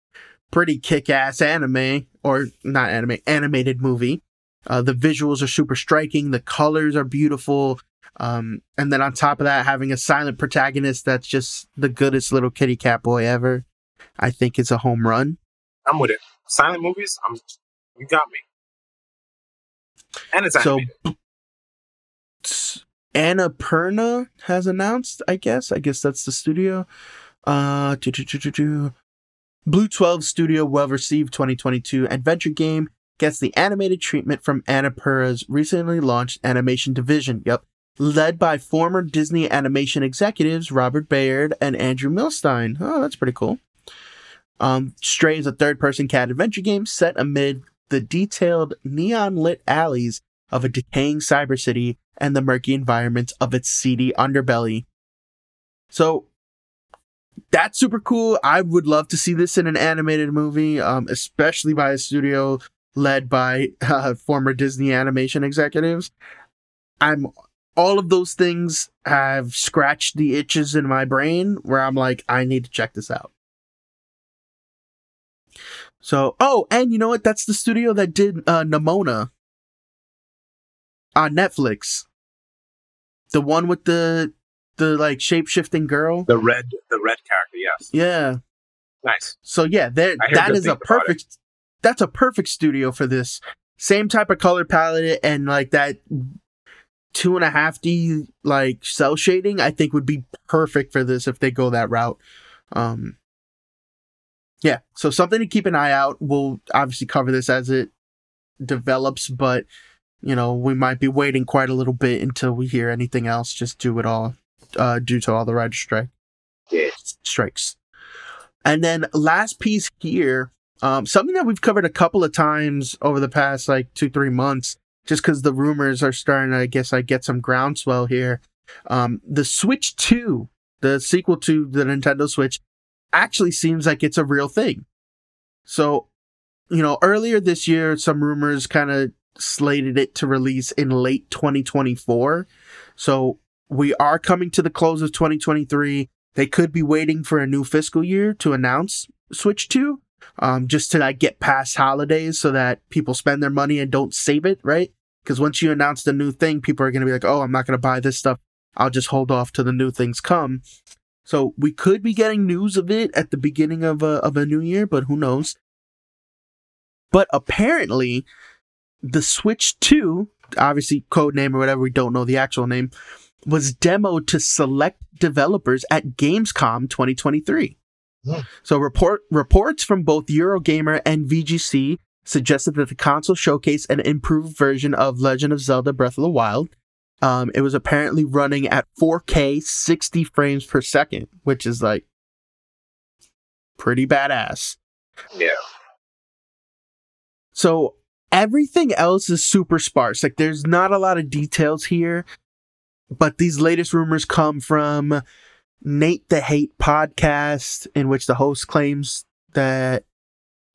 pretty kick-ass anime or not anime animated movie. Uh, the visuals are super striking. The colors are beautiful. Um, and then on top of that, having a silent protagonist that's just the goodest little kitty cat boy ever, I think is a home run. I'm with it. Silent movies, I'm. You got me. And it's So, animated. Annapurna has announced. I guess. I guess that's the studio. Uh. Blue 12 Studio well received 2022 adventure game gets the animated treatment from Annapurna's recently launched animation division. Yep. Led by former Disney animation executives Robert Baird and Andrew Millstein. Oh, that's pretty cool. Um, Stray is a third person cat adventure game set amid the detailed neon lit alleys of a decaying cyber city and the murky environments of its seedy underbelly. So that's super cool. I would love to see this in an animated movie, um, especially by a studio led by (laughs) uh, former Disney animation executives. I'm all of those things have scratched the itches in my brain where I'm like, I need to check this out. So, oh, and you know what? That's the studio that did uh, Nimona on Netflix. The one with the the like shape shifting girl. The red, the red character. Yes, Yeah. nice. So yeah, there that good is a things about it. perfect that's a perfect studio for this. Same type of color palette and like that two and a half D like cell shading, I think would be perfect for this if they go that route. Um yeah, so something to keep an eye out. We'll obviously cover this as it develops, but you know, we might be waiting quite a little bit until we hear anything else just due it all uh due to all the writer strike Yeah. strikes. And then last piece here, um, something that we've covered a couple of times over the past like two, three months, just because the rumors are starting to, I guess, I get some groundswell here. Um, the Switch 2, the sequel to the Nintendo Switch, actually seems like it's a real thing. So, you know, earlier this year, some rumors kind of slated it to release in late 2024. So we are coming to the close of 2023 they could be waiting for a new fiscal year to announce Switch 2, um, just to like get past holidays so that people spend their money and don't save it, right? Because once you announce the new thing, people are going to be like, oh, I'm not going to buy this stuff. I'll just hold off till the new things come. So we could be getting news of it at the beginning of a, of a new year, but who knows? But apparently, the Switch 2, obviously code name or whatever, we don't know the actual name, was demoed to select developers at Gamescom 2023. So report reports from both Eurogamer and VGC suggested that the console showcased an improved version of Legend of Zelda Breath of the Wild. Um, it was apparently running at 4K 60 frames per second, which is like pretty badass. Yeah. So everything else is super sparse. Like there's not a lot of details here, but these latest rumors come from Nate the Hate podcast, in which the host claims that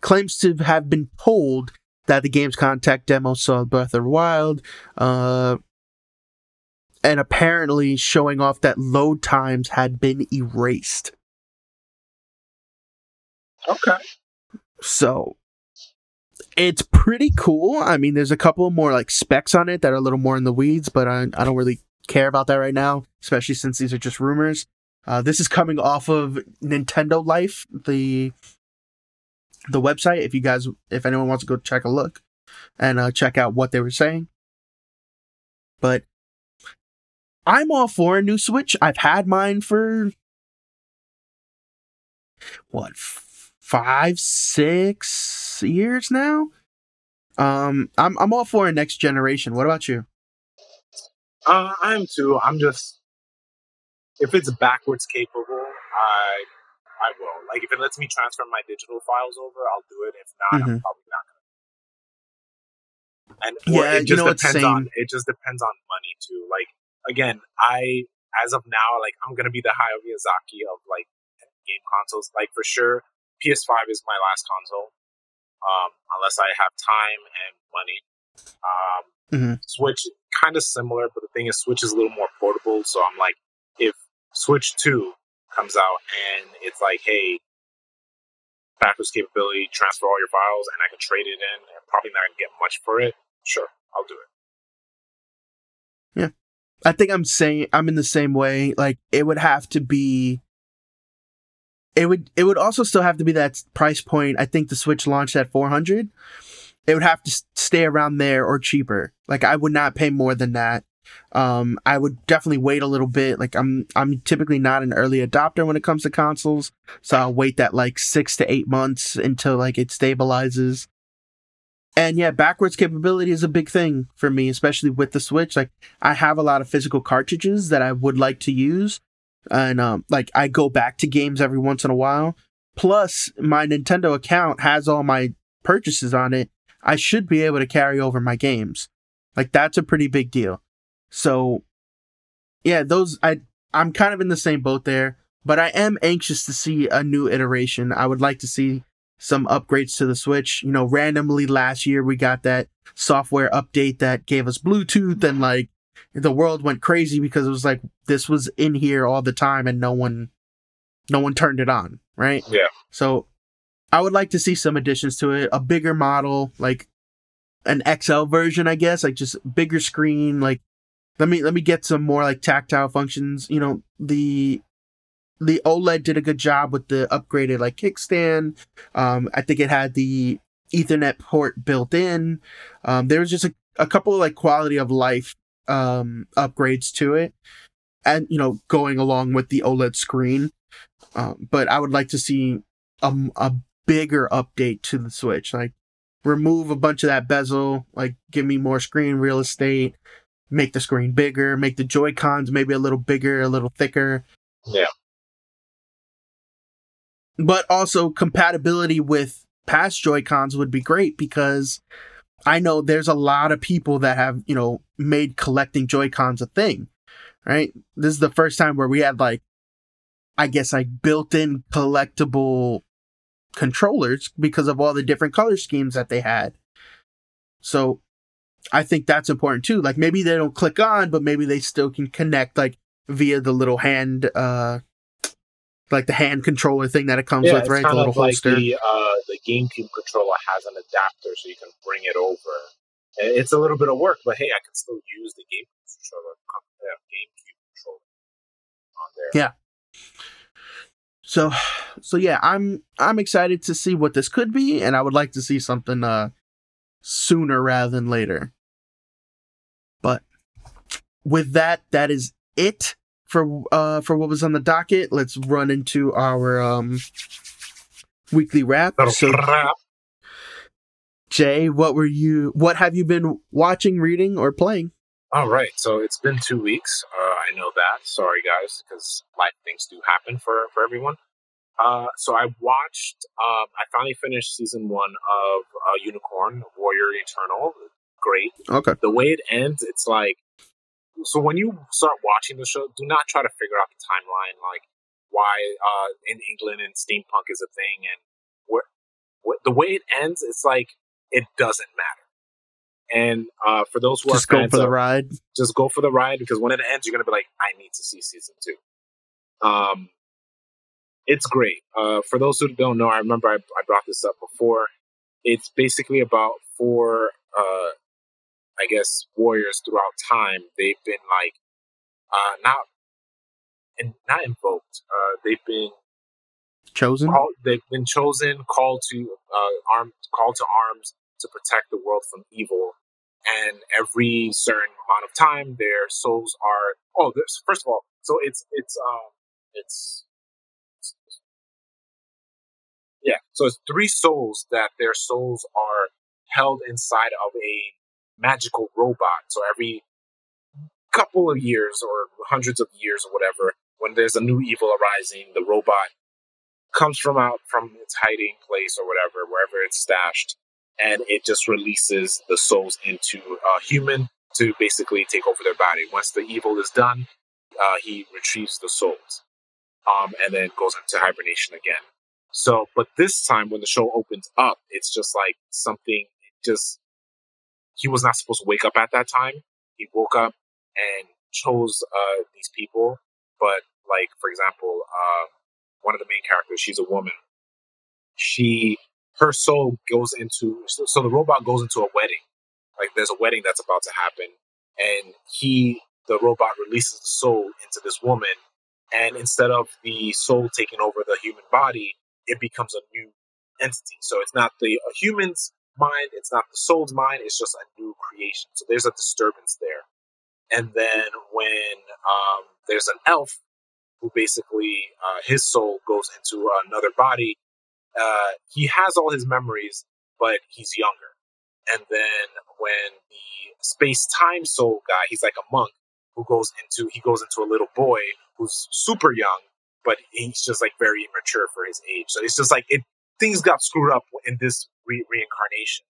claims to have been told that the game's contact demo saw Breath of the Wild, uh, and apparently showing off that load times had been erased. Okay. So it's pretty cool. I mean, there's a couple more like specs on it that are a little more in the weeds, but I, I don't really care about that right now, especially since these are just rumors. Uh, this is coming off of Nintendo Life, the the website if you guys, if anyone wants to go check a look and uh, check out what they were saying. But I'm all for a new Switch. I've had mine for what five, six years now. Um, I'm I'm all for a next generation. What about you? Uh, I am too. I'm just if it's backwards capable, I I will. Like if it lets me transfer my digital files over, I'll do it. If not, mm-hmm. I'm probably not gonna. And yeah, it just you know, depends on it just depends on money too. Like again, I as of now, like I'm gonna be the Hayao Miyazaki of like game consoles. Like for sure, PS5 is my last console um, unless I have time and money. Um, mm-hmm. Switch kind of similar, but the thing is, Switch is a little more portable. So I'm like, Switch Two comes out and it's like, hey, backwards capability, transfer all your files, and I can trade it in, and probably not get much for it. Sure, I'll do it. Yeah, I think I'm saying I'm in the same way. Like, it would have to be it would it would also still have to be that price point. I think the Switch launched at 400. It would have to stay around there or cheaper. Like I would not pay more than that. Um, I would definitely wait a little bit. Like I'm I'm typically not an early adopter when it comes to consoles, so I'll wait that like 6 to 8 months until like it stabilizes. And yeah, backwards capability is a big thing for me, especially with the Switch. Like I have a lot of physical cartridges that I would like to use, and um, like I go back to games every once in a while. Plus, my Nintendo account has all my purchases on it. I should be able to carry over my games. Like that's a pretty big deal. So, yeah, those I I'm kind of in the same boat there, but I am anxious to see a new iteration. I would like to see some upgrades to the Switch. You know, randomly last year we got that software update that gave us Bluetooth and like the world went crazy because it was like this was in here all the time and no one no one turned it on, right? Yeah. So I would like to see some additions to it, a bigger model, like an XL version, I guess, like just bigger screen, like let me let me get some more like tactile functions. You know, the the OLED did a good job with the upgraded like kickstand. Um, I think it had the Ethernet port built in. Um, there was just a, a couple of like quality of life um, upgrades to it, and you know, going along with the OLED screen. Um, but I would like to see a, a bigger update to the Switch, like remove a bunch of that bezel, like give me more screen real estate, make the screen bigger, make the Joy Cons maybe a little bigger, a little thicker. Yeah. But also compatibility with past Joy Cons would be great because I know there's a lot of people that have, you know, made collecting Joy-Cons a thing, right? This is the first time where we had like, I guess like built-in collectible controllers because of all the different color schemes that they had. So I think that's important too. Like maybe they don't click on, but maybe they still can connect like via the little hand uh like the hand controller thing that it comes yeah, with, right? the little holster. The, uh, the GameCube controller has an adapter, so you can bring it over. It's a little bit of work, but hey, I can still use the GameCube controller, GameCube controller on there. Yeah. So, so yeah, I'm I'm excited to see what this could be, and I would like to see something uh sooner rather than later. But with that, that is it for uh for what was on the docket. Let's run into our um weekly wrap. So, Jay, what were you? What have you been watching, reading, or playing? All right, so it's been two weeks. Uh, I know that. Sorry, guys, because life things do happen for for everyone. Uh, so I watched. Um, I finally finished season one of uh, Unicorn Warrior Eternal. Great. Okay. The way it ends, it's like so when you start watching the show, do not try to figure out the timeline, like why uh, in England and steampunk is a thing, and where, where the way it ends, it's like it doesn't matter. And uh, for those who just go for the ride, just go for the ride because when it ends, you're gonna be like, I need to see season two. Um, it's great. Uh, for those who don't know, I remember I, I brought this up before. It's basically about four uh, I guess warriors throughout time they've been like uh, not and not invoked. Uh, they've been chosen. Call, they've been chosen, called to uh, arm, called to arms to protect the world from evil. And every certain amount of time, their souls are. Oh, there's, first of all, so it's it's um it's yeah. So it's three souls that their souls are held inside of a magical robot. So every couple of years or hundreds of years or whatever, when there's a new evil arising, the robot comes from out from its hiding place or whatever, wherever it's stashed, and it just releases the souls into a human to basically take over their body. Once the evil is done, uh, he retrieves the souls, um, and then goes into hibernation again. So, but this time when the show opens up, it's just like something. Just he was not supposed to wake up at that time. He woke up and chose uh, these people, but like for example, uh, one of the main characters, she's a woman. She her soul goes into so the robot goes into a wedding. Like there's a wedding that's about to happen, and he the robot releases the soul into this woman, and instead of the soul taking over the human body, it becomes a new entity. So it's not the human's mind, it's not the soul's mind, it's just a new creation. So there's a disturbance there. And then when um, there's an elf who basically uh, his soul goes into another body, uh, he has all his memories, but he's younger. And then when the space time soul guy, he's like a monk who goes into he goes into a little boy who's super young, but he's just like very immature for his age. So it's just like it things got screwed up in this re- reincarnation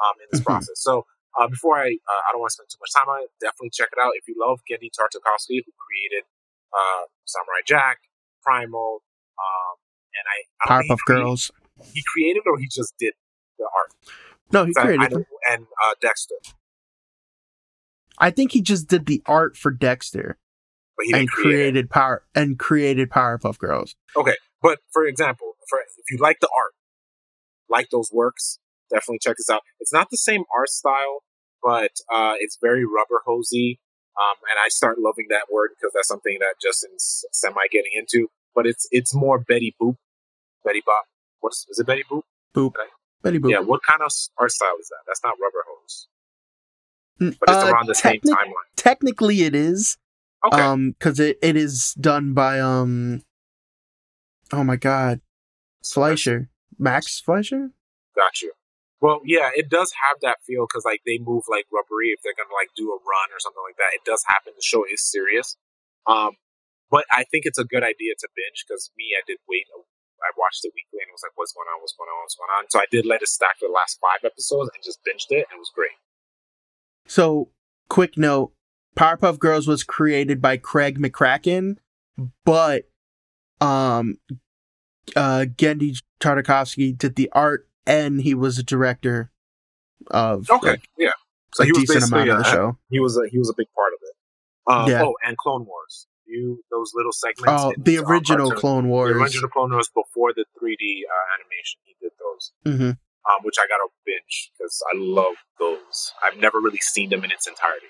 um, in this mm-hmm. process. So uh, before I uh, I don't want to spend too much time on it, definitely check it out if you love Genndy Tartakovsky, who created uh, Samurai Jack, Primal, um, and I, I Powerpuff Girls. He created or he just did the art. No, he created I, and uh, Dexter. I think he just did the art for Dexter and created power and created Powerpuff Girls. Okay, but for example, if you like the art, like those works, definitely check this out. It's not the same art style, but uh, it's very rubber hosey. Um, and I start loving that word because that's something that Justin's semi getting into. But it's it's more Betty Boop, Betty Bop. What is, is it? Betty Boop. Boop. Betty Boop. Yeah. What kind of art style is that? That's not rubber hose. Mm, but it's uh, around the same timeline. Technically, it is. Okay. Um, because it, it is done by um. Oh my God, Fleischer, Max Fleischer. Got you. Well, yeah, it does have that feel because like they move like rubbery if they're gonna like do a run or something like that. It does happen. The show is serious, um, but I think it's a good idea to binge because me, I did wait. I watched it weekly and it was like, what's going on? What's going on? What's going on? So I did let it stack for the last five episodes and just binged it, and it was great. So, quick note: Powerpuff Girls was created by Craig McCracken, but um, uh, Genndy Tartakovsky did the art and he was a director of okay, like, yeah. So he was basically a, show. He was a he was a big part of it. Um, yeah. Oh, and Clone Wars. You those little segments. Oh, the original Clone Wars. The original Clone Wars before the 3D uh, animation. He did those, mm-hmm. um, which I got to binge because I love those. I've never really seen them in its entirety.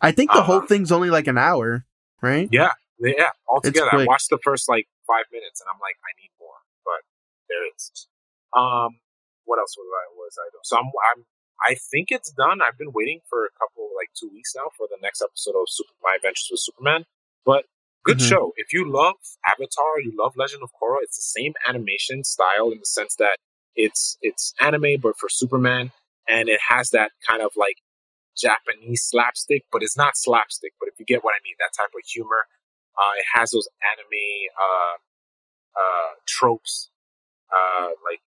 I think the whole um, thing's only like an hour, right? Yeah, yeah. Altogether, I watched the first like five minutes, and I'm like, I need there is. Um, what else was I was I doing? So I'm I'm I think it's done. I've been waiting for a couple like two weeks now for the next episode of Super, My Adventures with Superman. But good mm-hmm. show. If you love Avatar, you love Legend of Korra. It's the same animation style in the sense that it's it's anime but for Superman, and it has that kind of like Japanese slapstick, but it's not slapstick. But if you get what I mean, that type of humor. Uh, it has those anime uh, uh, tropes, uh, like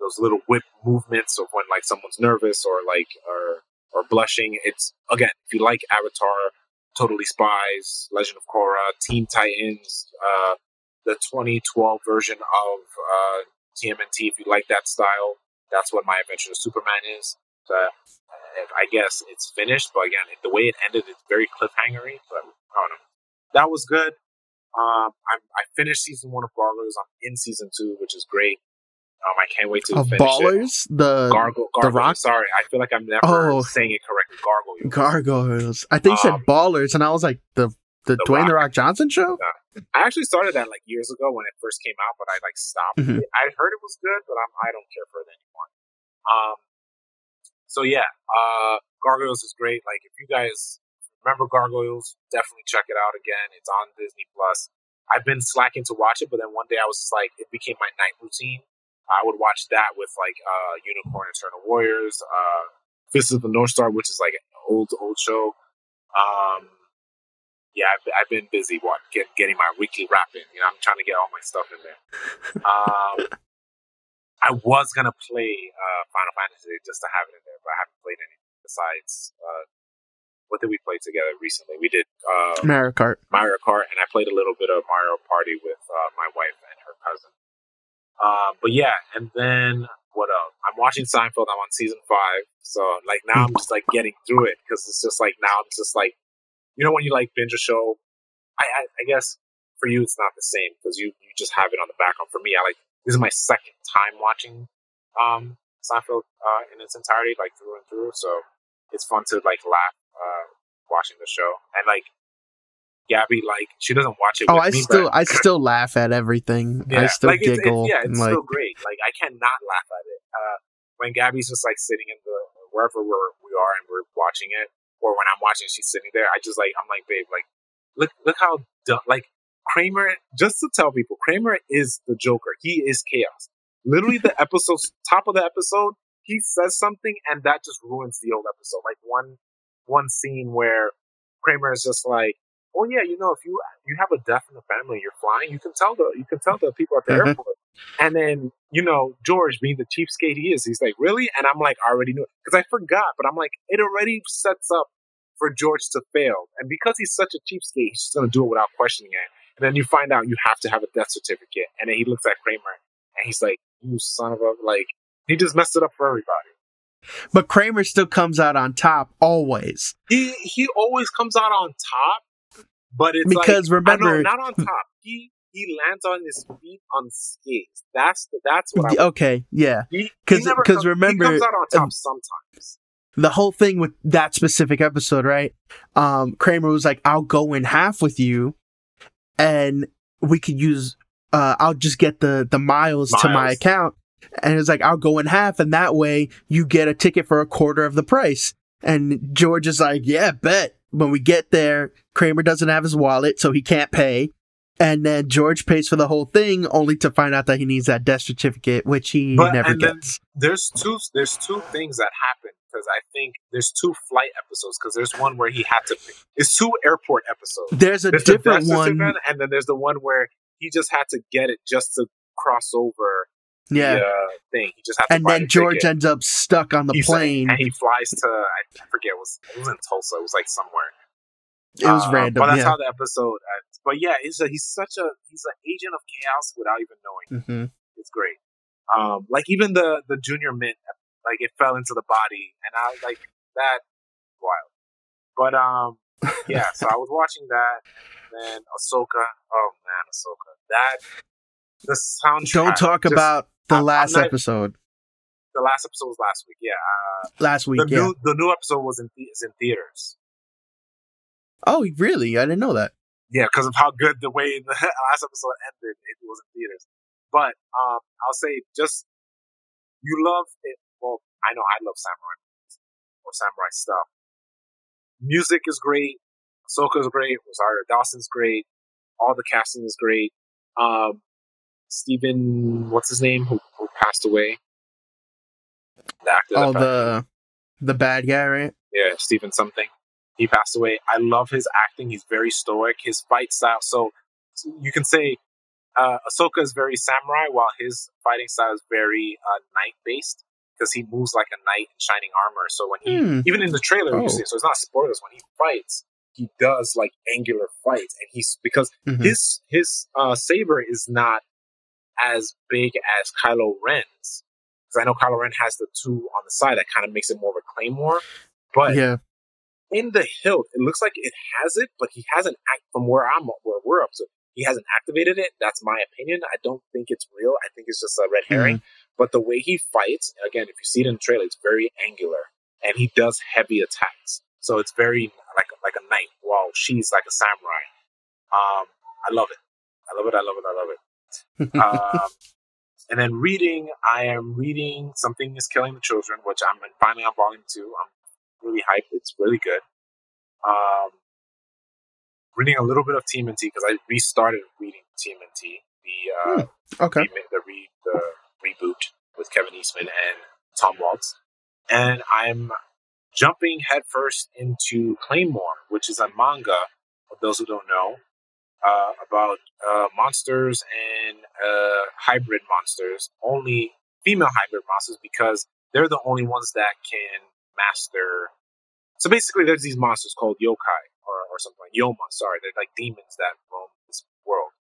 those little whip movements of when like someone's nervous or like or or blushing. It's again, if you like Avatar, Totally Spies, Legend of Korra, Teen Titans, uh, the 2012 version of uh, TMNT. If you like that style, that's what My Adventure of Superman is. So, I guess it's finished, but again, the way it ended, it's very cliffhangery. But I don't know. That was good. Um, i I finished season one of Gargoyles. I'm in season two, which is great. Um, I can't wait to of finish Ballers, it. the Gargoyle, the Rock. Sorry, I feel like I'm never oh, saying it correctly. Gargoyles. Gargoyles. I think um, you said Ballers, and I was like, the the, The Dwayne the Rock. Rock Johnson show. I actually started that like years ago when it first came out, but I like stopped. Mhm. it. I heard it was good, but I'm, I don't care for it anymore. Um, so yeah, uh, Gargoyles is great. Like if you guys remember Gargoyles, definitely check it out again. It's on Disney Plus. I've been slacking to watch it, but then one day I was just like, it became my night routine. I would watch that with like uh, Unicorn Eternal Warriors, uh, Fist of the North Star, which is like an old old show. Um, yeah, I've, I've been busy what, get, getting my weekly wrap in. You know, I'm trying to get all my stuff in there. Um, I was gonna play uh, Final Fantasy just to have it in there, but I haven't played any besides. Uh, what did we play together recently? We did uh, Mario Kart. Mario Kart, and I played a little bit of Mario Party with uh, my wife and her cousin. Uh, but yeah, and then what else? I'm watching Seinfeld. I'm on season five, so like now I'm just like getting through it because it's just like now I'm just like, you know, when you like binge a show, I I, I guess for you it's not the same because you you just have it on the background. For me, I like this is my second time watching um Seinfeld uh, in its entirety, like through and through. So it's fun to like laugh uh, watching the show and like Gabby, like she doesn't watch it. Oh, I me, still but, I (laughs) still laugh at everything. I still like, it's- it's- giggle. yeah, and it's like still great. Like I cannot laugh at it. Uh, when Gabby's just like sitting in the wherever we're, we are and we're watching it, or when I'm watching, she's sitting there. I just like I'm like, babe, like look look how dumb. Like Kramer, just to tell people, Kramer is the Joker. He is chaos. Literally, the (laughs) episode top of the episode, he says something and that just ruins the whole episode. Like one one scene where Kramer is just like, "Oh yeah, you know, if you you have a death in the family, you're flying. You can tell the you can tell the people at the Mhm. airport." And then you know George, being the cheapskate he is, he's like, "Really?" And I'm like, "I already knew it because I forgot." But I'm like, it already sets up for George to fail, and because he's such a cheapskate, he's just gonna do it without questioning it. And then you find out you have to have a death certificate, and then he looks at Kramer and he's like, "You son of a like." He just messed it up for everybody. But Kramer still comes out on top always. He he always comes out on top, but it's Because like, remember- not on (laughs) top. He he lands on his feet unscathed. That's the, that's what I. Okay, yeah. because he 'Cause- never 'cause comes- remember, he comes out on top um, sometimes. The whole thing with that specific episode, right? Um, Kramer was like, "I'll go in half with you, and we could use. Uh, I'll just get the the miles, to my account." And it's like, "I'll go in half, and that way you get a ticket for a quarter of the price." And George is like, "Yeah, bet." When we get there, Kramer doesn't have his wallet, so he can't pay. And then George pays for the whole thing, only to find out that he needs that death certificate, which he But- never gets. There's two there's two things that happen because I think there's two flight episodes because there's one where he had to. It's two airport episodes. There's a There's different death one. and then there's the one where he just had to get it just to cross over Yeah. the uh, thing. He just to and then George ticket. ends up stuck on the He's- plane. and he flies to I forget it was it was in Tulsa. It was like somewhere. it was Uh, random. but that's yeah. how the episode ends. But yeah, he's a, he's such a he's an agent of chaos without even knowing. Mm-hmm. It's great. Um, like even the the Junior Mint, like it fell into the body, and I was like that wild. But um, (laughs) yeah. so I was watching that, and then Ahsoka. Oh man, Ahsoka. That the soundtrack. Don't talk just- about the I'm last not- episode the last episode was last week. Yeah, uh, last week. the yeah. new the new episode was in the, is in theaters. oh, really? I didn't know that. Yeah, because of how good the way (laughs) the last episode ended, it was in theaters. But um, I'll say just you love it. Well, I know I love samurai movies or samurai stuff. Music is great. Ahsoka's great. Rosario Dawson's great. All the casting is great. Um, Stephen, what's his name, who, who passed away? The actor. Oh, the the bad guy, right? yeah, Stephen something. He passed away. I love his acting. He's very stoic. His fight style. So you can say uh, Ahsoka is very samurai, while his fighting style is very uh, knight based because he moves like a knight in shining armor. So when he, Hmm. even in the trailer, Oh. you see, so it's not spoilers. When he fights, he does like angular fights, and he's because Mhm. his his uh, saber is not as big as Kylo Ren's. Because I know Kylo Ren has the two on the side that kind of makes it more of a claymore. But yeah. in the hilt, it looks like it has it, but he hasn't act from where I'm where we're up to. He hasn't activated it. That's my opinion. I don't think it's real. I think it's just a red herring. But the way he fights, again, if you see it in the trailer, it's very angular, and he does heavy attacks. So it's very like like a knight, while she's like a samurai. Um, I love it. I love it. I love it. I love it. (laughs) um, and then reading, I am reading Something is Killing the Children, which I'm finally on volume two. I'm really hyped. It's really good. Um, reading a little bit of team TMNT because I restarted reading TMNT, the uh, hmm. okay, the, the, re, the reboot with Kevin Eastman and Tom Waltz, and I'm jumping headfirst into Claymore, which is a manga. For those who don't know, uh, about uh, monsters and uh, hybrid monsters, only female hybrid monsters, because they're the only ones that can master. So basically, there's these monsters called yokai or, or something like yoma. Sorry, they're like demons that roam this world,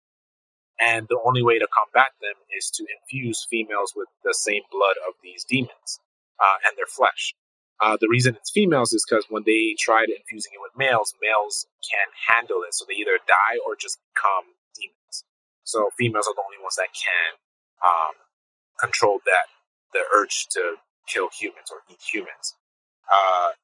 and the only way to combat them is to infuse females with the same blood of these demons uh, and their flesh. Uh, the reason it's females is because when they tried infusing it with males, males can't handle it, so they either die or just become demons. So females are the only ones that can um, control that the urge to kill humans or eat humans. Uh,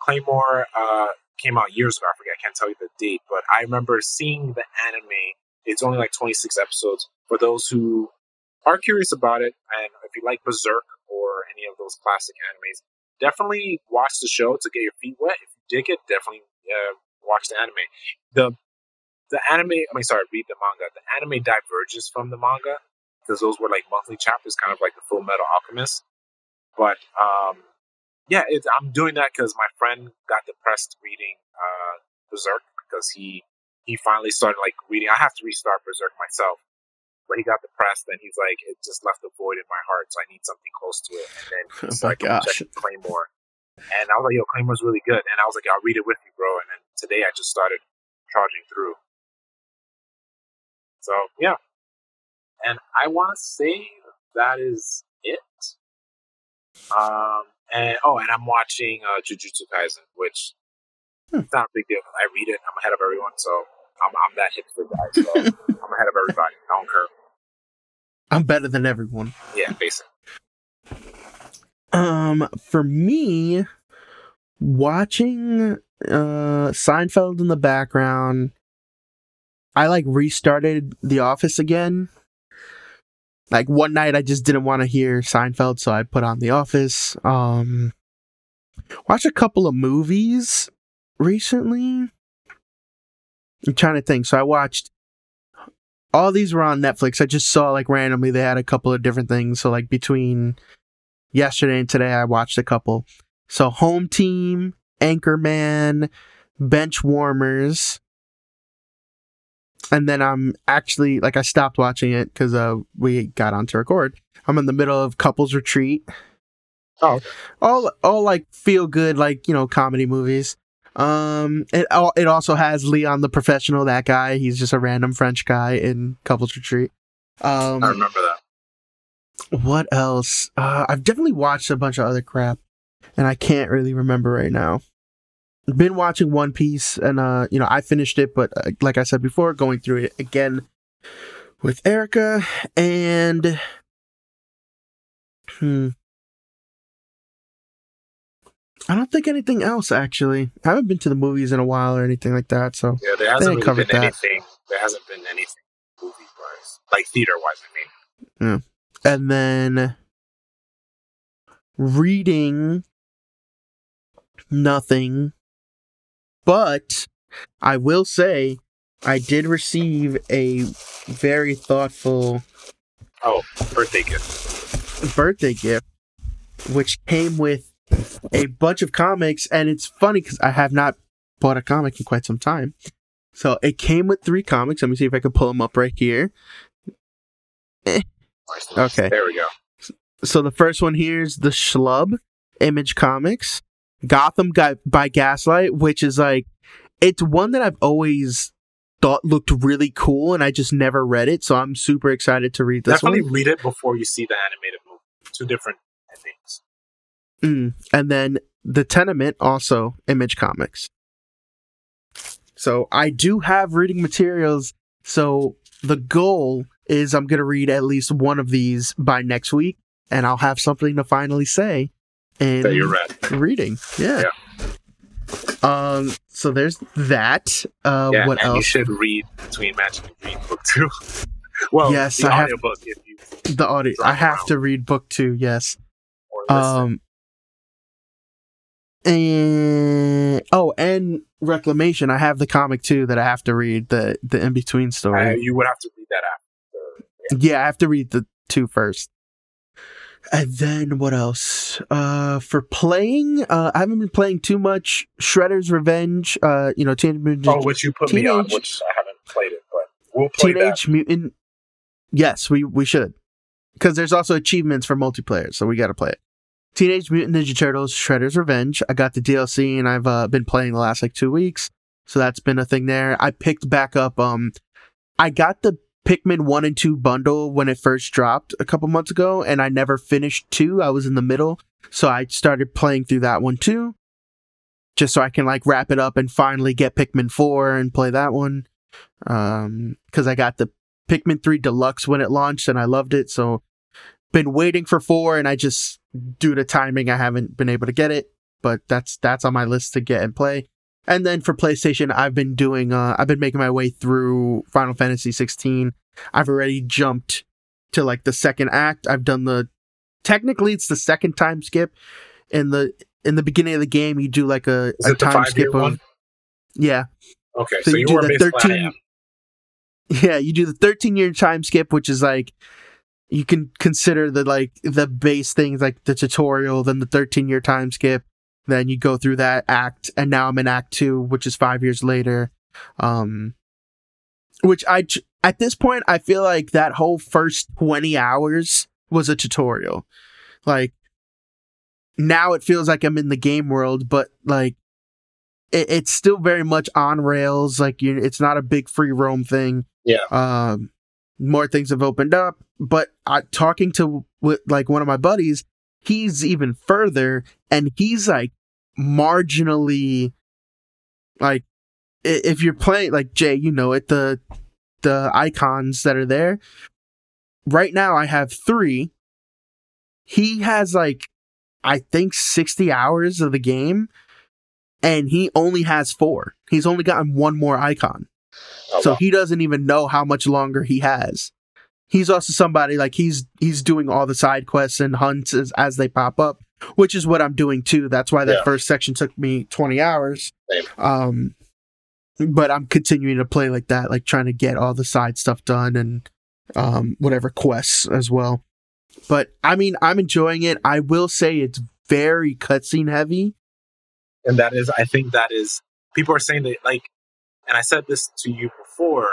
Claymore uh, came out years ago. I forget. I can't tell you the date, but I remember seeing the anime. It's only like 26 episodes. For those who are curious about it, and if you like Berserk or any of those classic animes, definitely watch the show to get your feet wet. If you dig it, definitely uh, watch the anime. The the anime, I mean, sorry, read the manga. The anime diverges from the manga because those were like monthly chapters, kind of like the Full Metal Alchemist. But um, yeah, I'm doing that because my friend got depressed reading uh, Berserk because he he finally started like reading. I have to restart Berserk myself he got depressed and he's like, it just left a void in my heart, so I need something close to it. And then he (laughs) oh started checking Claymore. And I was like, yo, Claymore's really good. And I was like, I'll read it with you, bro. And then today I just started charging through. So, yeah. And I want to say that is it. Um, and oh, and I'm watching uh, Jujutsu Kaisen, which hmm. it's not a big deal. I read it. I'm ahead of everyone, so I'm, I'm that hipster guy. So (laughs) I'm ahead of everybody. I don't care. I'm better than everyone. Yeah, basically. Um, for me, watching uh Seinfeld in the background, I like restarted The Office again. Like one night, I just didn't want to hear Seinfeld, so I put on The Office. Um, watch a couple of movies recently. I'm trying to think. So I watched all these were on Netflix. I just saw like randomly they had a couple of different things. So like between yesterday and today, I watched a couple. So Home Team, Anchorman, Bench Warmers, and then I'm actually like I stopped watching it because uh we got on to record. I'm in the middle of Couples Retreat. Oh, all all like feel good like you know comedy movies. Um, it it also has Leon the professional. That guy, he's just a random French guy in Couples Retreat. Um, I remember that. What else? Uh, I've definitely watched a bunch of other crap, and I can't really remember right now. Been watching One Piece, and uh, you know, I finished it, but uh, like I said before, going through it again with Erica, and hmm, I don't think anything else actually. I haven't been to the movies in a while or anything like that. So yeah, there hasn't really been that. anything. There hasn't been anything movie wise, like theater wise. I mean, yeah. And then reading nothing, but I will say I did receive a very thoughtful oh birthday gift. Birthday gift, which came with a bunch of comics, and it's funny because I have not bought a comic in quite some time. So it came with three comics. Let me see if I can pull them up right here. Eh. Okay. There we go. So the first one here is the Schlub Image Comics, Gotham by Gaslight, which is like it's one that I've always thought looked really cool, and I just never read it. So I'm super excited to read this. Definitely one. read it before you see the animated movie. Two different endings. Mm. And then the Tenement also Image Comics. So I do have reading materials. So the goal is I'm going to read at least one of these by next week, and I'll have something to finally say. And that you're read. reading, yeah. yeah. Um, so there's that. Uh, yeah, what and else? you should read between Magic and Green book two. (laughs) well, Yes, the I have- audiobook if you the audio. I have around. to read book two. Yes. or. Um. And oh, and Reclamation. I have the comic too that I have to read the the in between story. Uh, you would have to read that after. Yeah, I have to read the two first. And then what else? Uh for playing, uh I haven't been playing too much. Shredder's Revenge, uh, you know, Teenage Mutant, Oh, which you put me on, which I haven't played it, but we'll play that. Teenage Mutant. Yes, we we should. Cuz there's also achievements for multiplayer, so we got to play it. Teenage Mutant Ninja Turtles Shredder's Revenge. I got the DLC and I've uh, been playing the last like 2 weeks. So that's been a thing there. I picked back up um I got the Pikmin 1 and 2 bundle when it first dropped a couple months ago, and I never finished 2. I was in the middle. So I started playing through that one too. Just so I can like wrap it up and finally get Pikmin 4 and play that one. Um, because I got the Pikmin 3 Deluxe when it launched and I loved it. So been waiting for 4 and I just due to timing I haven't been able to get it. But that's that's on my list to get and play. And then for PlayStation, I've been doing uh I've been making my way through Final Fantasy 16. I've already jumped to like the second act. I've done the technically it's the second time skip. In the in the beginning of the game you do like a, a time skip of one? yeah. Okay, So so, you you do the 13 (laughs) Yeah, you do the 13 year time skip, which is like you can consider the like the base things like the tutorial, then the 13 year time skip, then you go through that act, and now I'm in act two, which is five years later. Um, which I at this point I feel like that whole first 20 hours was a tutorial. Like now it feels like I'm in the game world, but like it, it's still very much on rails. Like you, it's not a big free roam thing. Yeah. Um, more things have opened up, but I talking to like one of my buddies, he's even further, and he's like marginally like if you're playing like Jay, you know it the the icons that are there. Right now, I have three. He has like I think 60 hours of the game and he only has four. He's only gotten one more icon. Oh, so wow. he doesn't even know how much longer he has. He's also somebody like he's he's doing all the side quests and hunts as, as they pop up, which is what I'm doing too. That's why that Yeah. first section took me 20 hours. Same. Um but I'm continuing to play like that, like trying to get all the side stuff done and um whatever quests as well. But I mean, I'm enjoying it. I will say it's very cutscene heavy. and that is i think that is people are saying that like and i said this to you before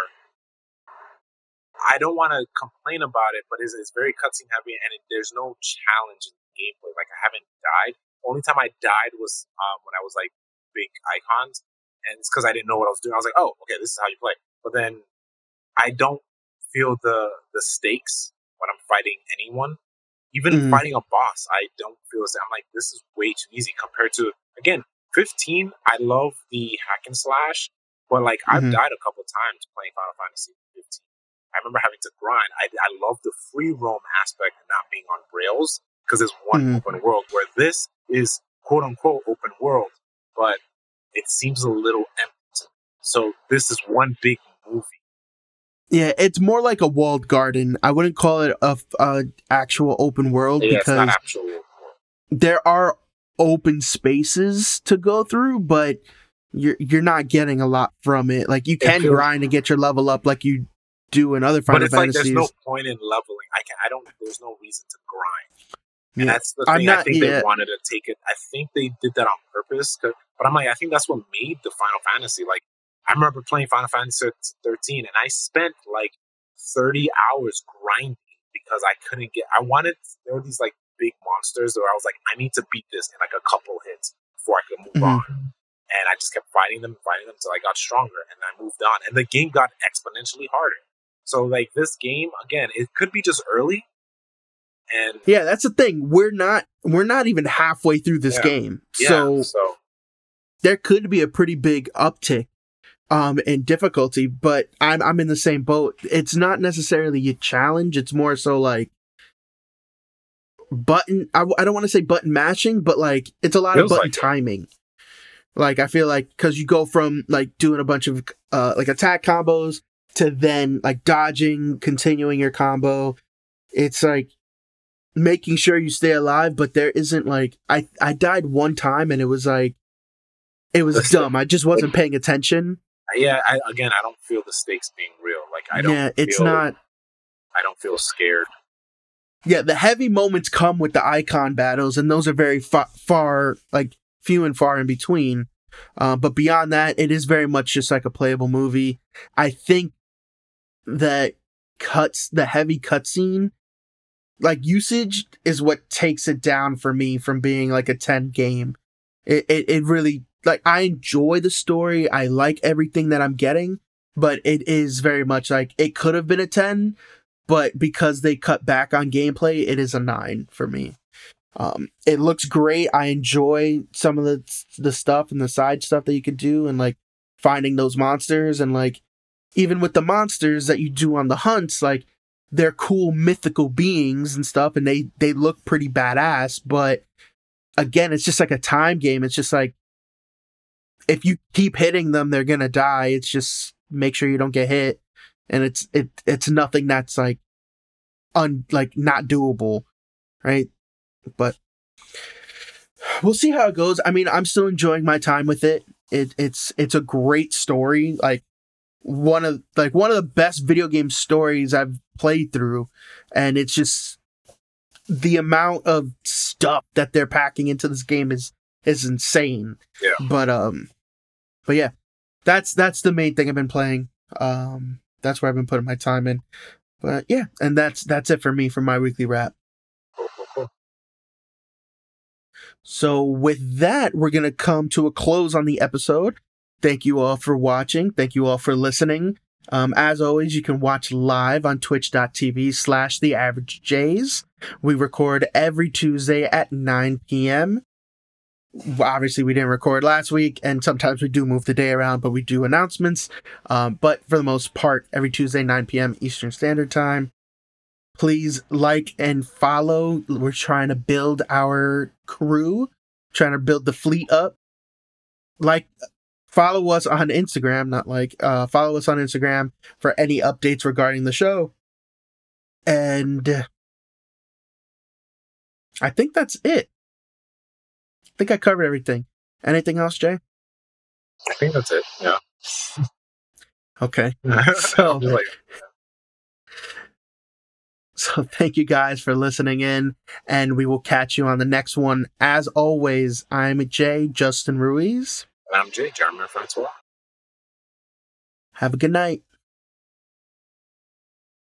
i don't want to complain about it but it's, it's very cutscene heavy and it, there's no challenge in the gameplay like i haven't died. Only time i died was um, when i was like big icons and it's because i didn't know what i was doing. I was like oh okay this is how you play. But then i don't feel the the stakes when i'm fighting anyone. Even Mhm. fighting a boss i don't feel the same i'm like this is way too easy compared to again 15 i love the hack and slash but like i've Mhm. died a couple times playing final fantasy 15 i remember having to grind i, I love the free roam aspect and not being on rails because it's one Mhm. open world where this is quote unquote open world but it seems a little empty so this is one big movie Yeah, it's more like a walled garden. I wouldn't call it a, a actual open world yeah, because actual world. there are open spaces to go through, but you're you're not getting a lot from it. Like you can feels- grind and get your level up like you do in other Final but it's like there's no point in leveling i can i don't there's no reason to grind And Yeah. that's the thing. I not- think yeah. they wanted to take it. I think they did that on purpose. But I'm like, I think that's what made the Final Fantasy. Like, I remember playing Final Fantasy 13, and I spent like 30 hours grinding because I couldn't get. I wanted. There were these like big monsters where I was like, I need to beat this in like a couple hits before I could move Mhm. on. And I just kept fighting them, fighting them until I got stronger, and I moved on. And the game got exponentially harder. So like this game again, it could be just early. And yeah, that's the thing. We're not we're not even halfway through this Yeah. game. yeah, So so there could be a pretty big uptick um in difficulty, but I'm I'm in the same boat. It's not necessarily a challenge, it's more so like button I, I don't want to say button mashing, but like it's a lot Feels of button like it. Like I feel like because you go from like doing a bunch of uh like attack combos to then like dodging, continuing your combo. It's like making sure you stay alive, but there isn't like I I died one time and it was like it was (laughs) dumb. I just wasn't paying attention. Yeah, I, again, I don't feel the stakes being real. Like I don't. Yeah, it's feel, not. I don't feel scared. Yeah, the heavy moments come with the icon battles, and those are very fa- far, like few and far in between. Uh, but beyond that, it is very much just like a playable movie. I think that cuts the heavy cutscene like usage is what takes it down for me from being like a 10 game it, it, it really like i enjoy the story i like everything that i'm getting but it is very much like it could have been a 10 but because they cut back on gameplay it is a 9 for me um it looks great. I enjoy some of the the stuff and the side stuff that you can do and like finding those monsters and like even with the monsters that you do on the hunts like they're cool mythical beings and stuff and they they look pretty badass but again it's just like a time game. It's just like if you keep hitting them they're gonna die. It's just make sure you don't get hit. And it's it it's nothing that's like un like not doable right but we'll see how it goes i mean i'm still enjoying my time with it it it's it's a great story like one of like one of the best video game stories I've played through, and it's just the amount of stuff that they're packing into this game is is insane. Yeah. But um, but yeah, that's that's the main thing I've been playing. Um, that's where I've been putting my time in. But yeah, and that's that's it for me for my weekly wrap. So with that, we're gonna come to a close on the episode. Thank you all for watching. Thank you all for listening. Um, as always, you can watch live on twitch.tv slash the Average Js. We record every Tuesday at 9 p.m. Obviously, we didn't record last week, and sometimes we do move the day around, but we do announcements. Um, but for the most part, every Tuesday, 9 p.m. Eastern Standard Time. Please like and follow. We're trying to build our crew, trying to build the fleet up. Like follow us on Instagram, not like uh follow us on Instagram for any updates regarding the show. And I think that's it. I think I covered everything. Anything else, Jay? I think that's it. Yeah. (laughs) Okay. (laughs) so, so (laughs) thank you guys for listening in, and we will catch you on the next one. As always, I'm Jay Justin Ruiz. And I'm Jay, Jeremy Francois. Have a good night.